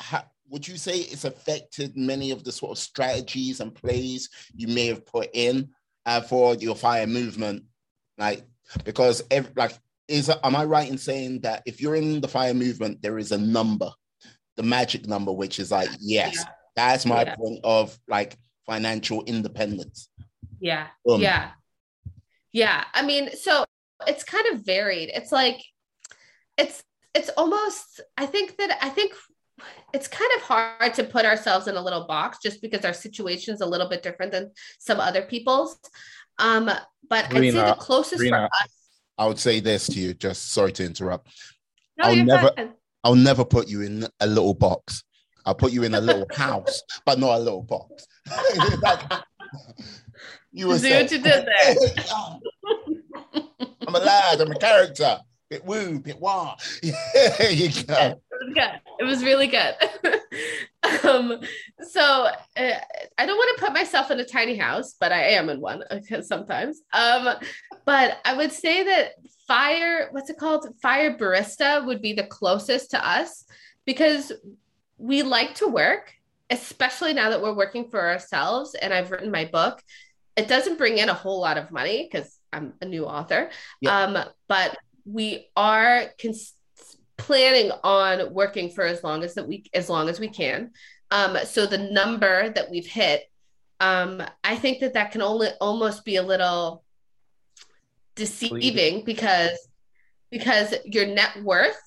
ha- would you say it's affected many of the sort of strategies and plays you may have put in uh, for your fire movement? Like, because every, like, is am I right in saying that if you're in the fire movement, there is a number, the magic number, which is like, yes, yeah. that's my yeah. point of like financial independence. Yeah. Um, yeah. Yeah. I mean, so it's kind of varied. It's like, it's, it's almost, I think that, I think it's kind of hard to put ourselves in a little box just because our situation is a little bit different than some other people's. Um, but Rena, I'd say the closest Rena, for us. I would say this to you. Just sorry to interrupt. No, I'll never, fine. I'll never put you in a little box. I'll put you in a little house, but not a little box. you were See what you did there. I'm a lad. I'm a character. Bit woo, bit wah. Yeah, you go It was good. It was really good. um, so uh, I don't want to put myself in a tiny house, but I am in one because sometimes. Um, but I would say that fire, what's it called? Fire barista would be the closest to us because we like to work, especially now that we're working for ourselves and I've written my book. It doesn't bring in a whole lot of money because I'm a new author. Um, but we are cons- planning on working for as long as that we as long as we can. Um, so the number that we've hit, um, I think that that can only almost be a little deceiving because because your net worth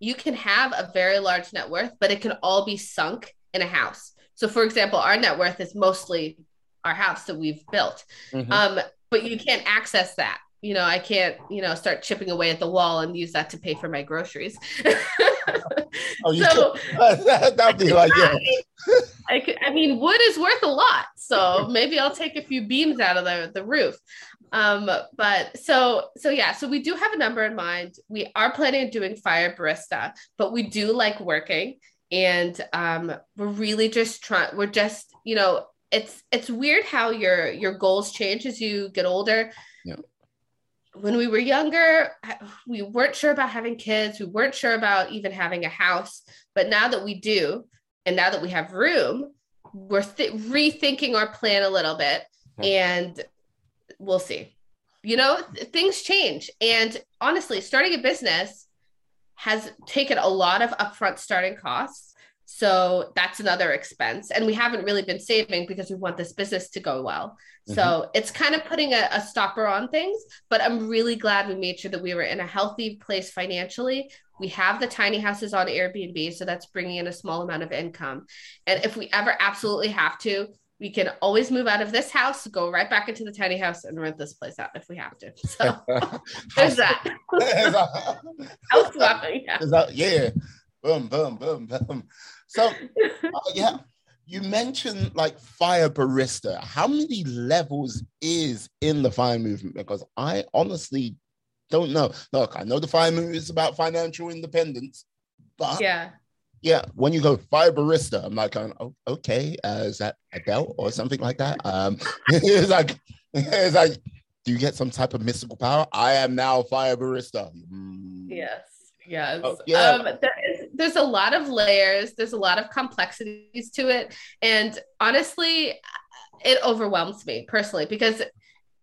you can have a very large net worth, but it can all be sunk in a house. So, for example, our net worth is mostly our house that we've built, mm-hmm. um, but you can't access that you know, I can't, you know, start chipping away at the wall and use that to pay for my groceries. oh, you so, that'd be like, yeah. I, could, I mean, wood is worth a lot, so maybe I'll take a few beams out of the, the roof. Um, but so, so yeah, so we do have a number in mind. We are planning on doing fire barista, but we do like working, and um, we're really just trying. We're just, you know, it's it's weird how your your goals change as you get older. When we were younger, we weren't sure about having kids. We weren't sure about even having a house. But now that we do, and now that we have room, we're th- rethinking our plan a little bit and we'll see. You know, th- things change. And honestly, starting a business has taken a lot of upfront starting costs so that's another expense. And we haven't really been saving because we want this business to go well. Mm-hmm. So it's kind of putting a, a, stopper on things. But I'm really glad we made sure that we were in a healthy place financially. We have the tiny houses on Airbnb. So that's bringing in a small amount of income. And if we ever absolutely have to, we can always move out of this house, go right back into the tiny house and rent this place out if we have to. So there's that. house swapping. Yeah. yeah. Boom, boom, boom, boom. So, uh, yeah, you mentioned like fire barista. How many levels is in the fire movement? Because I honestly don't know. Look, I know the fire movement is about financial independence, but yeah, yeah, when you go fire barista, I'm like, oh, okay, uh, is that a belt or something like that? Um, it's like, it's like, do you get some type of mystical power? I am now fire barista. Mm. Yes. Yes. Oh, yeah. Um, there is, there's a lot of layers. There's a lot of complexities to it. And honestly, it overwhelms me personally because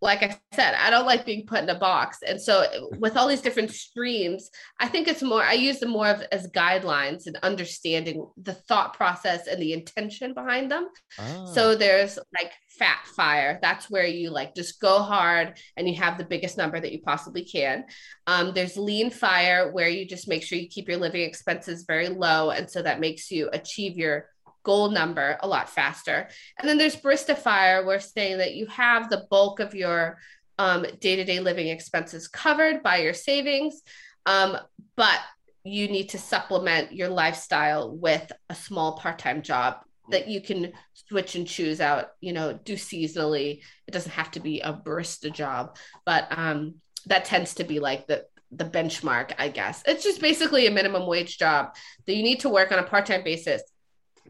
like I said, I don't like being put in a box. And so with all these different streams, I think it's more, I use them more of, as guidelines and understanding the thought process and the intention behind them. Oh. So there's like fat fire. That's where you like just go hard and you have the biggest number that you possibly can. Um, there's lean fire where you just make sure you keep your living expenses very low. And so that makes you achieve your goal number a lot faster. And then there's Barista Fire, we're saying that you have the bulk of your um, day-to-day living expenses covered by your savings, um, but you need to supplement your lifestyle with a small part-time job that you can switch and choose out, you know, do seasonally. It doesn't have to be a barista job, but um, that tends to be like the the benchmark, I guess. It's just basically a minimum wage job that you need to work on a part-time basis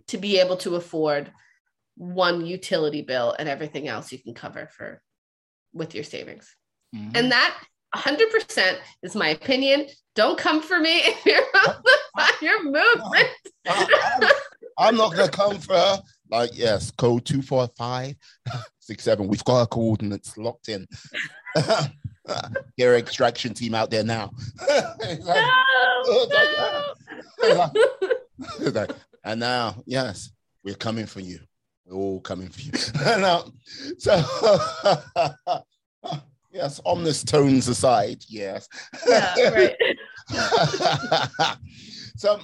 to be able to afford one utility bill and everything else you can cover for with your savings. Mm-hmm. And that 100% is my opinion. Don't come for me if you're on the fire movement. I'm not gonna come for her. Like, yes, code 24567. We've got our coordinates locked in. Your extraction team out there now. like, no, no. And now, yes, we're coming for you. We're all coming for you. now, so yes, ominous tones aside, yes. Yeah, right. so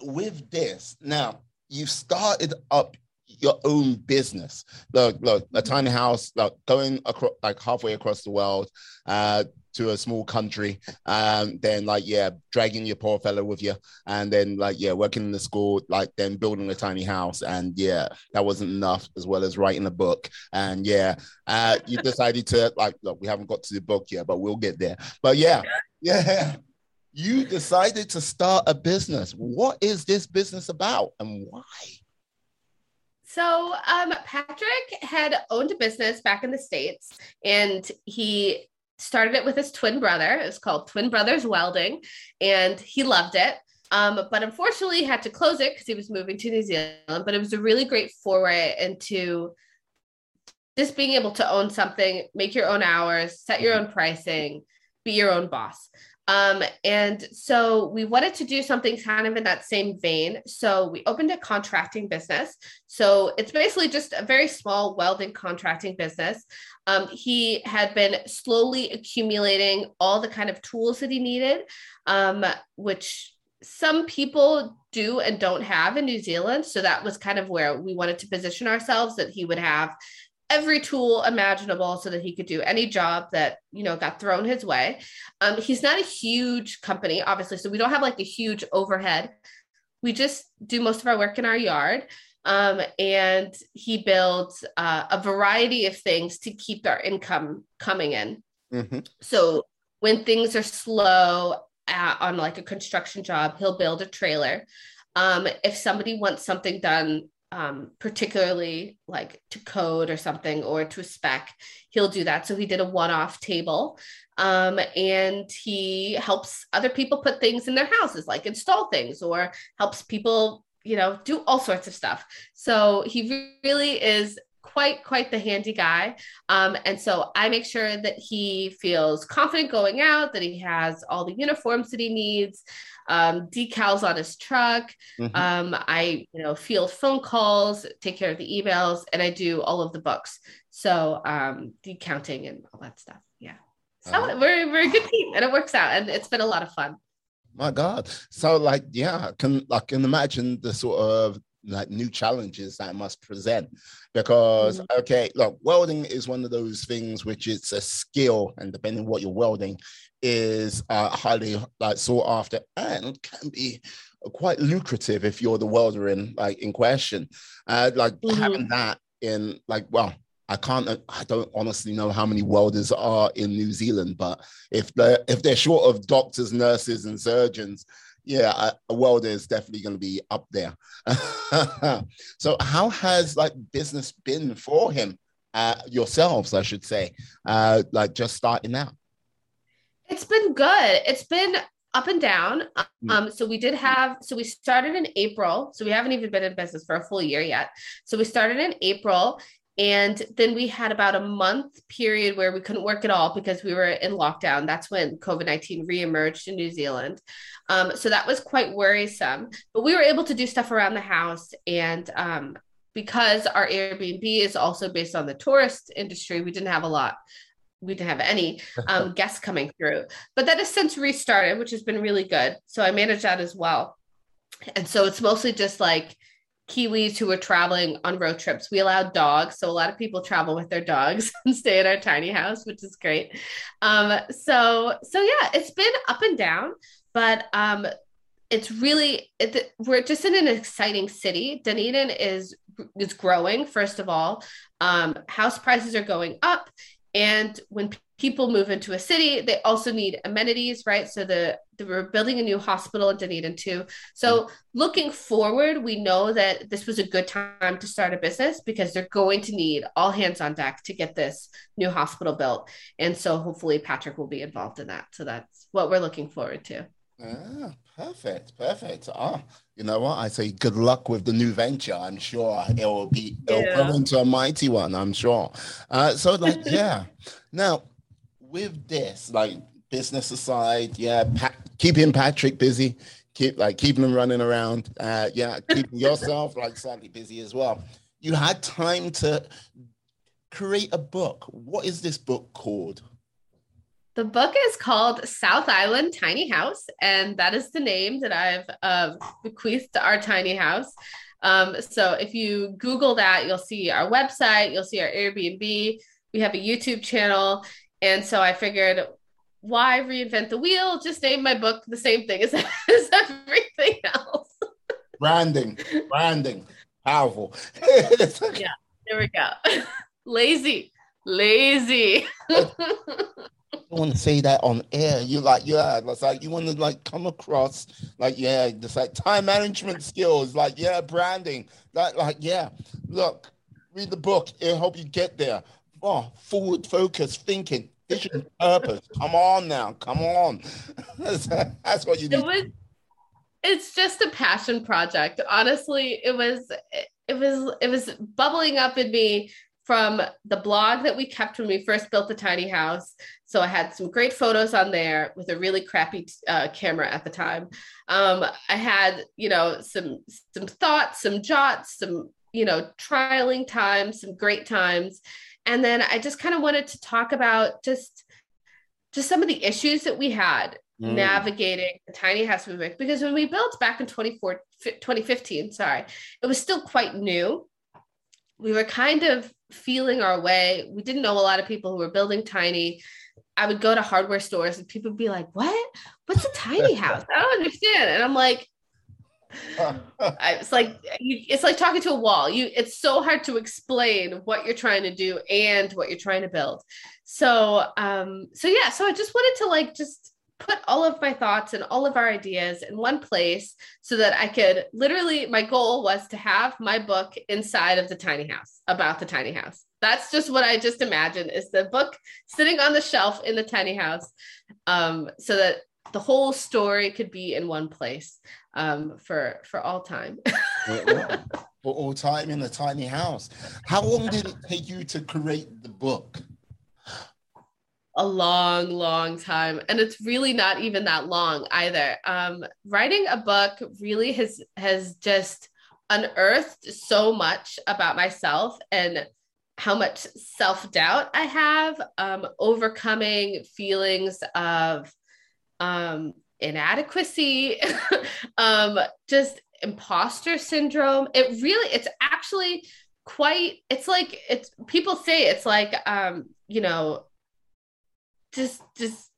with this, now you've started up your own business. Look, look, a tiny house, like going across, like halfway across the world, uh, to a small country, and then like yeah, dragging your poor fellow with you, and then like yeah, working in the school, like then building a tiny house, and yeah, that wasn't enough, as well as writing a book, and yeah, uh, you decided to like look, we haven't got to the book yet, but we'll get there. But yeah, yeah. You decided to start a business. What is this business about and why? So, um, Patrick had owned a business back in the States and he started it with his twin brother. It was called Twin Brothers Welding and he loved it. Um, but unfortunately, had to close it because he was moving to New Zealand. But it was a really great foray into just being able to own something, make your own hours, set your own pricing, be your own boss. Um, and so we wanted to do something kind of in that same vein. So we opened a contracting business. So it's basically just a very small welding contracting business. Um, he had been slowly accumulating all the kind of tools that he needed, um, which some people do and don't have in New Zealand. So that was kind of where we wanted to position ourselves that he would have every tool imaginable so that he could do any job that you know got thrown his way. Um, he's not a huge company obviously so we don't have like a huge overhead. We just do most of our work in our yard um, and he builds uh, a variety of things to keep our income coming in mm-hmm. so when things are slow at, on like a construction job he'll build a trailer um, if somebody wants something done um, particularly like to code or something or to a spec, he'll do that. So he did a one off table um, and he helps other people put things in their houses, like install things or helps people, you know, do all sorts of stuff. So he really is quite quite the handy guy um, and so i make sure that he feels confident going out that he has all the uniforms that he needs um, decals on his truck. Mm-hmm. Um, I, you know, field phone calls, take care of the emails, and I do all of the books. So um, the counting and all that stuff. Yeah. So uh-huh. we're we're a good team, and it works out, and it's been a lot of fun. My God. So like, yeah, can I can imagine the sort of like new challenges that must present because mm-hmm. okay look welding is one of those things which it's a skill and depending what you're welding is uh, highly like sought after and can be quite lucrative if you're the welder in like in question. Uh, like mm-hmm. having that in like well, I can't I don't honestly know how many welders are in New Zealand, but if they're if they're short of doctors, nurses, and surgeons, yeah, a, welder is definitely going to be up there. so how has like business been for him? Uh, yourselves, I should say, uh, like just starting out. It's been good. It's been up and down. Mm. Um, so we did have, so we started in April. So we haven't even been in business for a full year yet. So we started in April. And then we had about a month period where we couldn't work at all because we were in lockdown. That's when COVID 19 reemerged in New Zealand. Um, so that was quite worrisome. But we were able to do stuff around the house. And um, because our Airbnb is also based on the tourist industry, we didn't have a lot we didn't have any um, guests coming through. But that has since restarted, which has been really good. So I manage that as well. And so it's mostly just like Kiwis who are traveling on road trips. We allow dogs. So a lot of people travel with their dogs and stay at our tiny house, which is great. Um, so, so yeah, it's been up and down, but um, it's really, it, we're just in an exciting city. Dunedin is is growing first of all um, house prices are going up and when people move into a city, they also need amenities, right? So the, the we're building a new hospital in Dunedin too. So looking forward, we know that this was a good time to start a business because they're going to need all hands on deck to get this new hospital built. And so hopefully Patrick will be involved in that. So that's what we're looking forward to. Ah, Perfect, perfect. Ah, you know what? I say good luck with the new venture. I'm sure it will be it'll grow into a mighty one. I'm sure. Uh, so like, yeah. Now, with this, like business aside, yeah, pa- keeping Patrick busy, keep like keeping him running around. Uh, yeah, keeping yourself like slightly busy as well. You had time to create a book. What is this book called? The book is called South Island Tiny House, and that is the name that I've uh, bequeathed to our tiny house. Um, so if you Google that, you'll see our website, you'll see our Airbnb. We have a YouTube channel, and so I figured, why reinvent the wheel? Just name my book the same thing as, as everything else. Branding, branding, powerful. Yeah, there we go. lazy, lazy. I want to say that on air. You're like, yeah, it's like you want to like come across like, yeah, just like time management skills, like, yeah, branding, like, like, yeah. Look, read the book. It'll help you get there. Oh, forward focus, thinking, vision, purpose. Come on now, come on. that's, that's what you it need. was it's just a passion project honestly it was it was it was bubbling up in me from the blog that we kept when we first built the tiny house so i had some great photos on there with a really crappy uh, camera at the time. Um, i had you know some some thoughts some jots some you know trialing times some great times. And then i just kind of wanted to talk about just just some of the issues that we had Mm. navigating the tiny house movement. Because when we built back in 24 2015 sorry it was still quite new. We were kind of feeling our way. We didn't know a lot of people who were building tiny i would go to hardware stores and people would be like what what's a tiny house i don't understand and i'm like I, it's like you, it's like talking to a wall. You it's so hard to explain what you're trying to do and what you're trying to build. So um so yeah, so I just wanted to like just put all of my thoughts and all of our ideas in one place so that I could literally my goal was to have my book inside of the tiny house about the tiny house. That's just what I just imagined is the book sitting on the shelf in the tiny house um so that the whole story could be in one place um, for for all time. For all time in the tiny house. How long did it take you to create the book? A long, long time, and it's really not even that long either. Um, writing a book really has has just unearthed so much about myself and how much self doubt I have, um, overcoming feelings of um, inadequacy, um, just imposter syndrome. It really, it's actually quite, it's like, it's people say it's like, um, you know, just, just,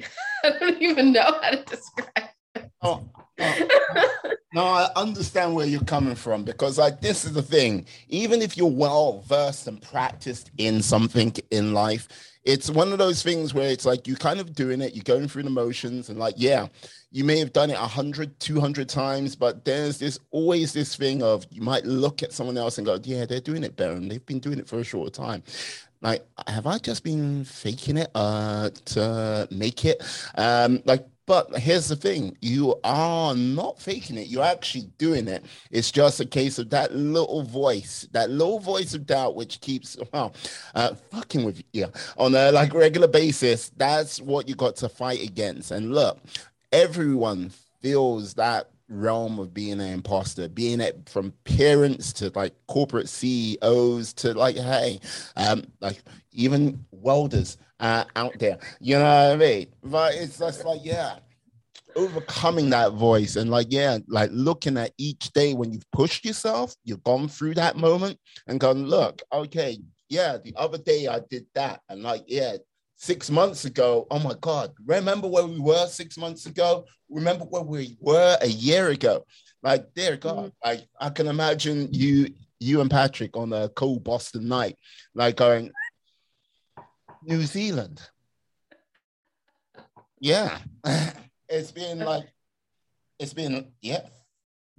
I don't even know how to describe. Oh, oh. No, I understand where you're coming from because like this is the thing. Even if you're well versed and practiced in something in life, it's one of those things where it's like you're kind of doing it, you're going through the motions and like, yeah, you may have done it 100, 200 times, but there's this always this thing of you might look at someone else and go, yeah, they're doing it better and they've been doing it for a short time. Like, have I just been faking it uh, to make it? Um, like, but here's the thing you are not faking it, you're actually doing it. It's just a case of that little voice, that little voice of doubt, which keeps well, uh, fucking with you on a like regular basis. That's what you got to fight against. And look, everyone feels that realm of being an imposter, being it from parents to like corporate CEOs to like, hey, um, like even welders uh, out there. You know what I mean? But it's just like, yeah, overcoming that voice and like, yeah, like looking at each day when you've pushed yourself, you've gone through that moment and gone, look, okay, yeah, the other day I did that. And like, yeah, six months ago, oh my God, remember where we were six months ago? Remember where we were a year ago? Like, dear God, like I can imagine you, you and Patrick on a cold Boston night, like going, New Zealand. Yeah. It's been like, it's been, yeah,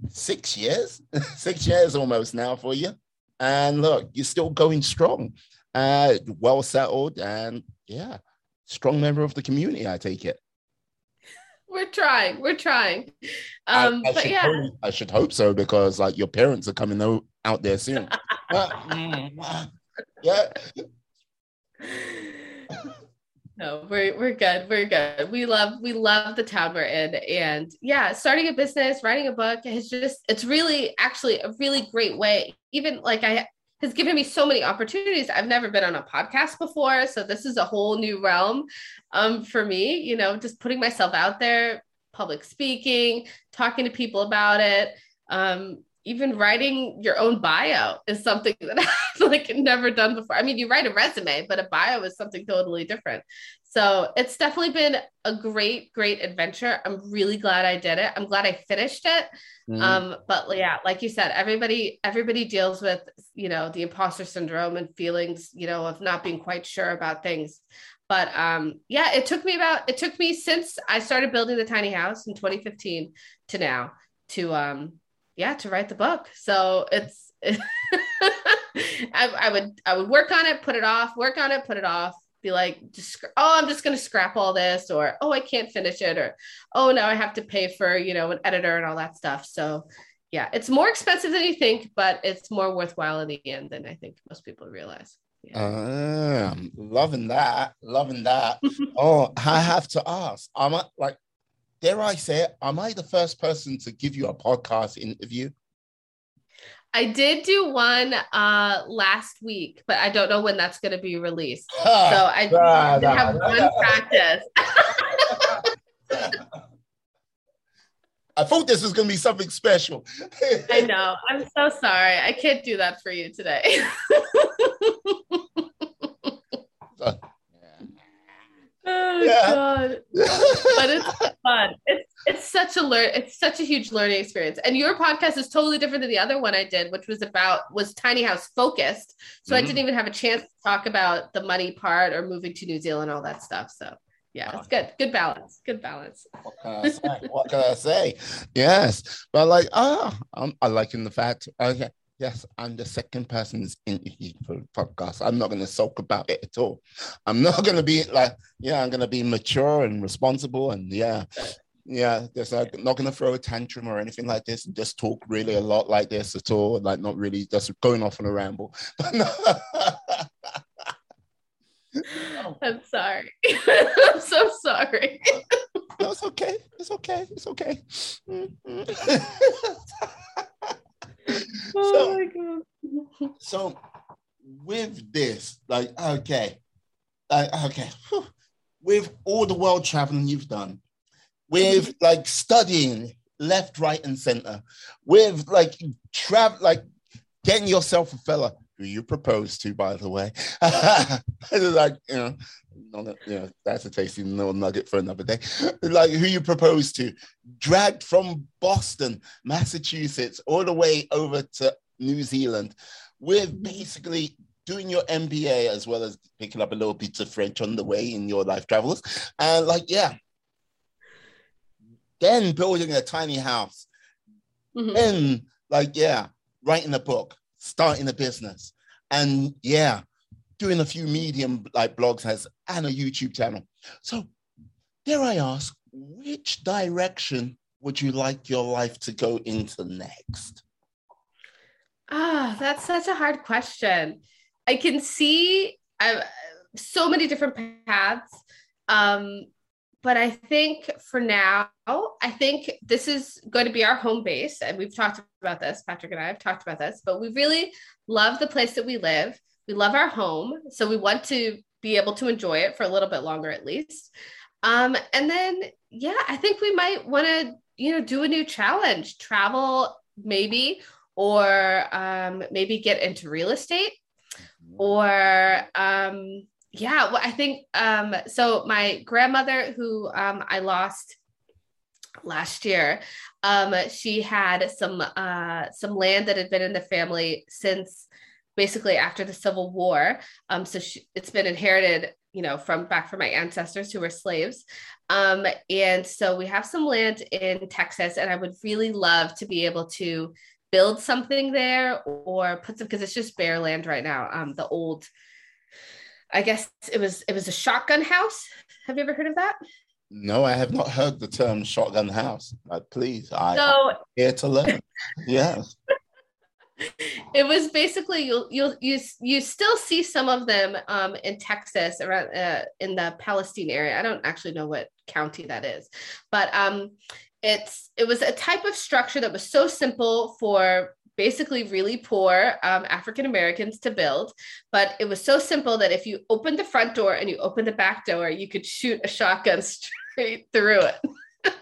six years, six years almost now for you. And look, you're still going strong, uh, well settled, and yeah, strong member of the community, I take it. we're trying. We're trying. Um, I, I but yeah, hope, I should hope so because like your parents are coming out, out there soon. yeah. No, we're we're good. We're good. We love we love the town we're in, and yeah, starting a business, writing a book is just it's really actually a really great way. Even like I has given me so many opportunities. I've never been on a podcast before, so this is a whole new realm um, for me. You know, just putting myself out there, public speaking, talking to people about it. Um, even writing your own bio is something that I've like never done before. I mean, you write a resume, but a bio is something totally different. So it's definitely been a great, great adventure. I'm really glad I did it. I'm glad I finished it. Mm. Um, but yeah, like you said, everybody, everybody deals with, you know, the imposter syndrome and feelings, you know, of not being quite sure about things. But um, yeah, it took me about, it took me since I started building the tiny house in 2015 to now to, um, yeah, to write the book. So it's, I, I would, I would work on it, put it off, work on it, put it off be like just oh i'm just going to scrap all this or oh i can't finish it or oh now i have to pay for you know an editor and all that stuff. So yeah it's more expensive than you think but it's more worthwhile in the end than i think most people realize. Yeah. um, loving that loving that. Oh i have to ask am i like dare i say it am i the first person to give you a podcast interview I did do one uh last week, but I don't know when that's going to be released. so I nah, nah, have nah, one practice. I thought this was going to be something special. I know. I'm so sorry. I can't do that for you today. Oh yeah. god! but it's fun. It's it's such a learn. It's such a huge learning experience. And your podcast is totally different than the other one I did, which was about was tiny house focused. So mm-hmm. I didn't even have a chance to talk about the money part or moving to New Zealand, all that stuff. So yeah, it's good. Good balance. Good balance. What can I say? what can I say? Yes, but like, ah, oh, I'm I liking the fact. Okay, Yes, I'm the second person that's interviewed for the podcast. I'm not going to sulk about it at all. I'm not going to be like, yeah, I'm going to be mature and responsible. And yeah, yeah, just like not going to throw a tantrum or anything like this. And Just talk really a lot like this at all. Like, not really just going off on a ramble. But no. I'm sorry. I'm so sorry. no, it's okay. It's okay. It's okay. Mm-hmm. Oh so, so with this, like, okay, like, okay, whew, with all the world traveling you've done, with mm-hmm. like studying left, right, and center, with like travel, like getting yourself a fella who you proposed to, by the way, like you know, know, that's a tasty little nugget for another day. Like who you propose to, dragged from Boston, Massachusetts, all the way over to New Zealand, with basically doing your MBA as well as picking up a little bit of French on the way in your life travels. And like, yeah. Then building a tiny house. Mm-hmm. Then, like, yeah, writing a book, starting a business. And yeah, doing a few medium like blogs has and a YouTube channel. So dare I ask, which direction would you like your life to go into next? Ah, oh, that's such a hard question. I can see I've, so many different paths. Um, but I think for now, I think this is going to be our home base. And we've talked about this, Patrick and I have talked about this, but we really love the place that we live we love our home so we want to be able to enjoy it for a little bit longer at least. Um, and then yeah i think we might want to you know do a new challenge travel maybe or um, maybe get into real estate. Or um, yeah well, i think um, so my grandmother who um, i lost last year um, she had some uh, some land that had been in the family since basically after the Civil War. Um, so she, it's been inherited, you know, from back from my ancestors who were slaves. Um, and so we have some land in Texas, and I would really love to be able to build something there or put some because it's just bare land right now. Um, the old, I guess it was it was a shotgun house. Have you ever heard of that? No, I have not heard the term shotgun house. But please, I So am here to learn. yes. It was basically you'll you'll you you still see some of them um in Texas around uh, in the Palestine area. I don't actually know what county that is, but um it's it was a type of structure that was so simple for basically really poor um, African Americans to build, but it was so simple that if you opened the front door and you opened the back door, you could shoot a shotgun straight through it.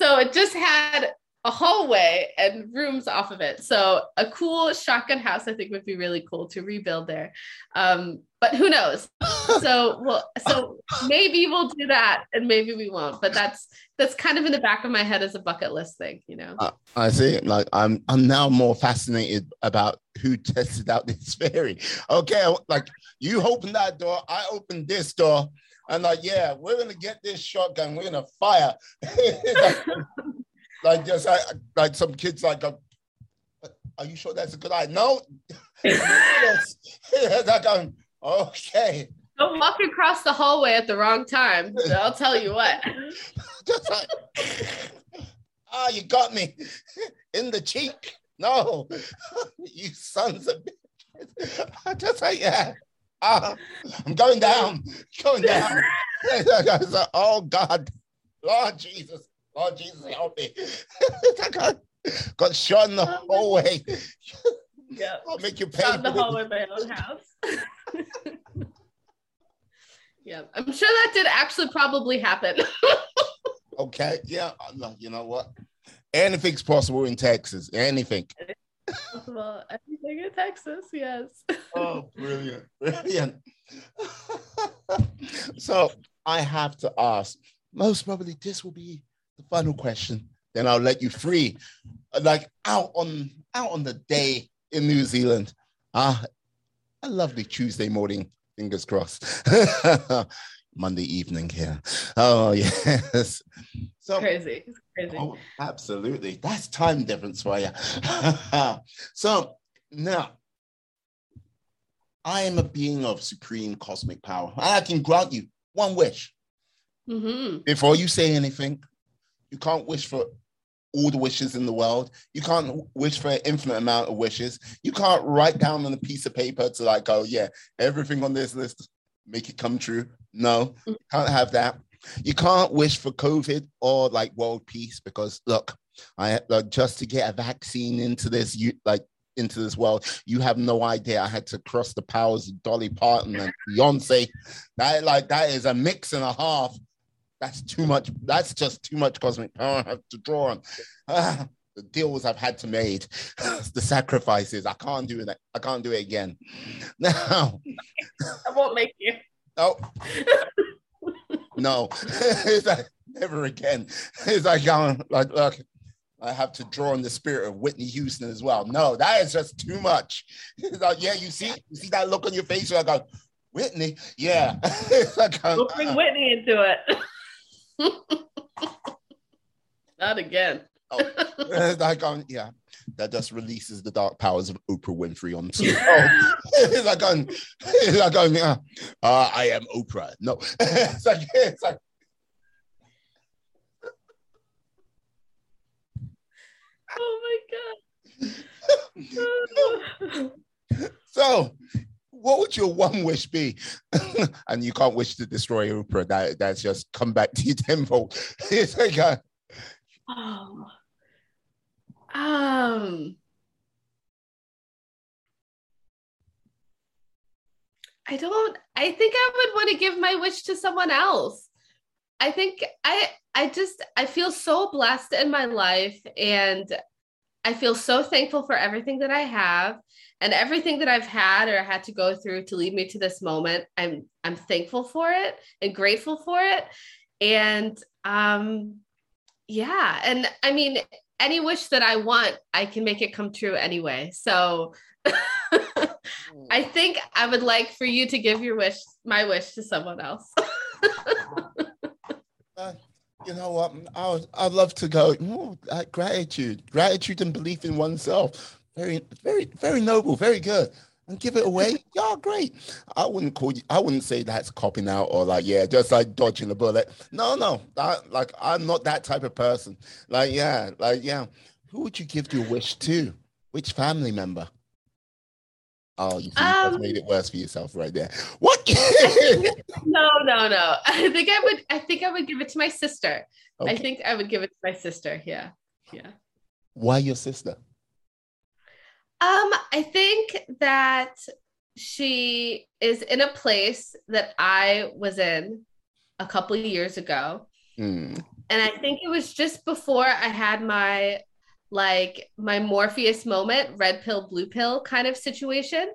so it just had a hallway and rooms off of it. So a cool shotgun house, I think, would be really cool to rebuild there. Um, but who knows? So well, so maybe we'll do that, and maybe we won't. But that's that's kind of in the back of my head as a bucket list thing, you know. Uh, I see. Like I'm, I'm now more fascinated about who tested out this theory. Okay, like you opened that door, I opened this door, and like, yeah, we're gonna get this shotgun, we're gonna fire. like, just like, like some kids like, uh, are you sure that's a good idea? No. Like, um, okay. Don't walk across the hallway at the wrong time. I'll tell you what. Just like, ah, you got me in the cheek. No, you sons of bitches. I just like, yeah. Ah, I'm going down, going down. I oh God, Lord Jesus, Lord Jesus, help me. I got, got shot in the hallway. Yeah. I'll make you pay. In the hallway of my own house. yeah, I'm sure that did actually probably happen. Okay, yeah, uh, no, you know what? Anything's possible in Texas. Anything. well, everything in Texas, yes. Oh, brilliant, brilliant. so I have to ask. Most probably, this will be the final question. Then I'll let you free. Uh, Like out on out on the day in New Zealand. Ah, a lovely Tuesday morning. Fingers crossed. Monday evening here. Oh yes. So crazy. It's crazy. Oh, absolutely. That's time difference for you. so now, I am a being of supreme cosmic power. And I can grant you one wish. hmm Before you say anything, you can't wish for all the wishes in the world. You can't wish for an infinite amount of wishes. You can't write down on a piece of paper to like, oh yeah, everything on this list, make it come true. No, you can't have that. You can't wish for COVID or like world peace because look, I like just to get a vaccine into this, you like into this world, you have no idea. I had to cross the powers of Dolly Parton and Beyonce. That like that is a mix and a half. That's too much. That's just too much cosmic power I have to draw on. Ah, the deals I've had to make, the sacrifices. I can't do that. I can't do it again. Now, I won't make you. no, no, it's like never again. It's like going like look. I have to draw on the spirit of Whitney Houston as well. No, that is just too much. It's like, yeah, you see, you see that look on your face. You're like, Whitney, yeah. It's like, uh, We'll bring Whitney into it. Not again. Oh, like, um, yeah, that just releases the dark powers of Oprah Winfrey on. Oh, it's like, um, it's like, um, yeah, uh, I am Oprah. No, it's like, it's like, Oh my god. so. What would your one wish be? and you can't wish to destroy Oprah. That that's just come back to you tenfold. It's like, uh, oh. Um. I don't. I think I would want to give my wish to someone else. I think I. I just. I feel so blessed in my life, and I feel so thankful for everything that I have and everything that I've had or had to go through to lead me to this moment. I'm. I'm thankful for it and grateful for it, and um, yeah. And I mean, any wish that I want, I can make it come true anyway. So I think I would like for you to give your wish, my wish to someone else. Uh, you know what? I would, I'd love to go. "Ooh, gratitude, gratitude, and belief in oneself. Very, very, very noble. Very good. and give it away. yeah, great. I wouldn't call you. I wouldn't say that's copping out or like yeah, just like dodging a bullet. No, no. That, like I'm not that type of person. Like yeah, like yeah. Who would you give your wish to? Which family Oh, you um, made it worse for yourself right there. What? no, no, no. I think I would. I think I would give it to my sister. Okay. I think I would give it to my sister. Yeah, yeah. Why your sister? Um, I think that she is in a place that I was in a couple of years ago. Mm. And I think it was just before I had my like my Morpheus moment, red pill, blue pill kind of situation.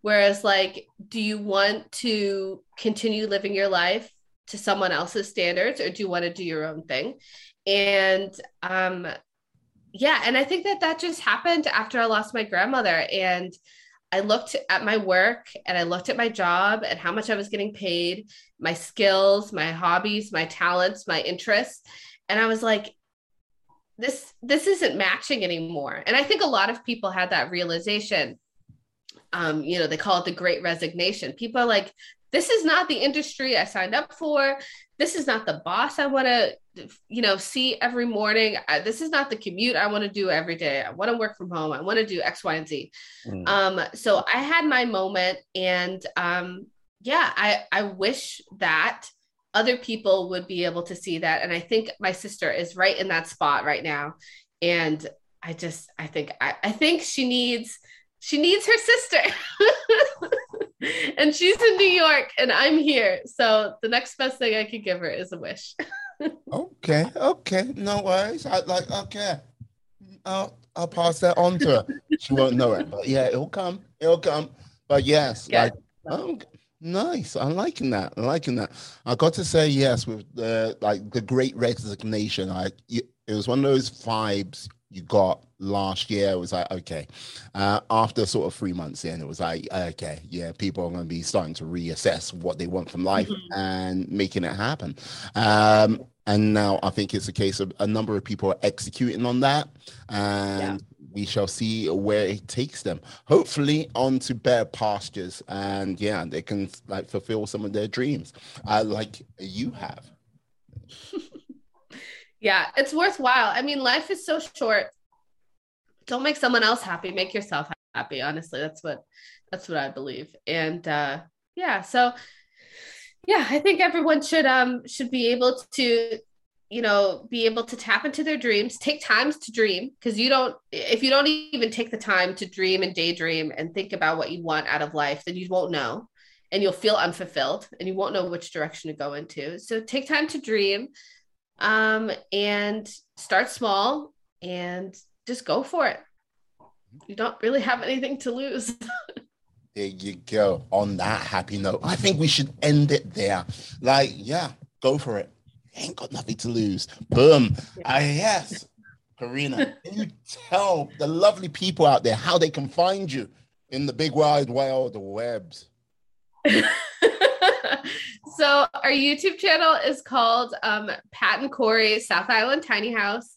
Whereas, like, do you want to continue living your life to someone else's standards or do you want to do your own thing? And um, yeah, and I think that that just happened after I lost my grandmother. And I looked at my work and I looked at my job and how much I was getting paid, my skills, my hobbies, my talents, my interests. And I was like, this this isn't matching anymore. And i think a lot of people had that realization um you know they call it the great resignation. People are like this is not the industry i signed up for. This is not the boss i want to you know see every morning. I, this is not the commute i want to do every day. I want to work from home. I want to do x y and z. Mm. um so i had my moment and um yeah i i wish that other people would be able to see that. And i think my sister is right in that spot right now. And i just i think i, I think she needs she needs her sister. And she's in new york and i'm here. So the next best thing i could give her is a wish. Okay okay. No worries. I like okay. I'll i'll pass that on to her. She won't know it but yeah it'll come. It'll come. But yes yeah. like um, Nice. I'm liking that. I'm liking that. I got to say yes with the like the great resignation. I it was one of those vibes you got last year. It was like okay, uh, after sort of three months in, it was like okay, yeah, people are going to be starting to reassess what they want from life mm-hmm. and making it happen. Um, and now I think it's a case of a number of people are executing on that, and we shall see where it takes them. Hopefully, onto better pastures, and yeah, they can like fulfill some of their dreams, uh, like you have. yeah, it's worthwhile. I mean, life is so short. Don't make someone else happy. Make yourself happy. Honestly, that's what that's what I believe. And uh, yeah, so yeah, I think everyone should um should be able to you know be able to tap into their dreams take times to dream because you don't if you don't even take the time to dream and daydream and think about what you want out of life then you won't know and you'll feel unfulfilled and you won't know which direction to go into so take time to dream um, and start small and just go for it. You don't really have anything to lose. There you go. On that happy note i think we should end it there. Like yeah go for it ain't got nothing to lose. Boom. Ah, yes. Karina, can you tell the lovely people out there how they can find you in the big wide world of webs? so our YouTube channel is called um, Pat and Cori South Island Tiny House.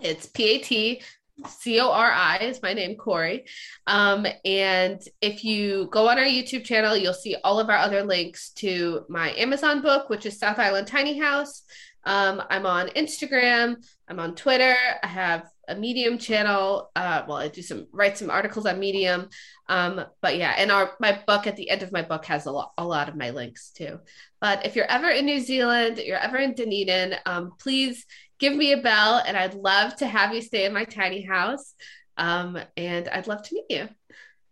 It's P A T C O R I is my name, Cori. Um, and if you go on our YouTube channel, you'll see all of our other links to my Amazon book, which is South Island Tiny House. Um, I'm on Instagram, I'm on Twitter, I have a Medium channel. Uh, well, I do some write some articles on Medium. Um, but yeah, and our my book at the end of my book has a lot a lot of my links too. But if you're ever in New Zealand, you're ever in Dunedin, um, please give me a bell and I'd love to have you stay in my tiny house. Um, and I'd love to meet you.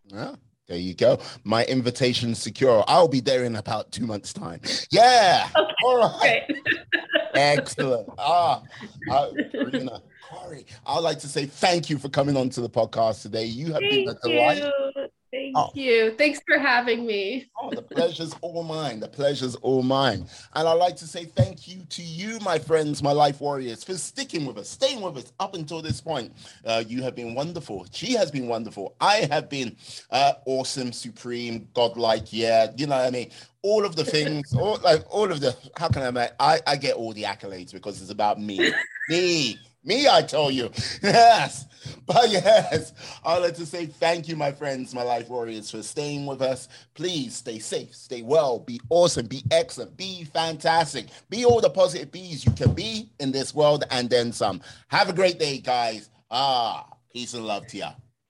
Yeah. There you go. My invitation secure. I'll be there in about two months' time. Yeah. Okay, All right. Excellent. Ah, uh, Karina, Cori, I'd like to say thank you for coming on to the podcast today. You have thank been a delight. You. Thank oh. you. Thanks for having me. oh, the pleasure's all mine. The pleasure's all mine. And I'd like to say thank you to you, my friends, my life warriors, for sticking with us, staying with us up until this point. Uh, you have been wonderful. She has been wonderful. I have been uh, awesome, supreme, godlike. Yeah, you know what I mean? All of the things, all like all of the, how can I make, I, I get all the accolades because it's about me. me Me, I tell you. Yes. But yes, I'd like to say thank you, my friends, my life warriors, for staying with us. Please stay safe, stay well, be awesome, be excellent, be fantastic, be all the positive bees you can be in this world and then some. Have a great day, guys. Ah, peace and love to you.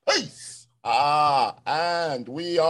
Peace. Ah, and we are.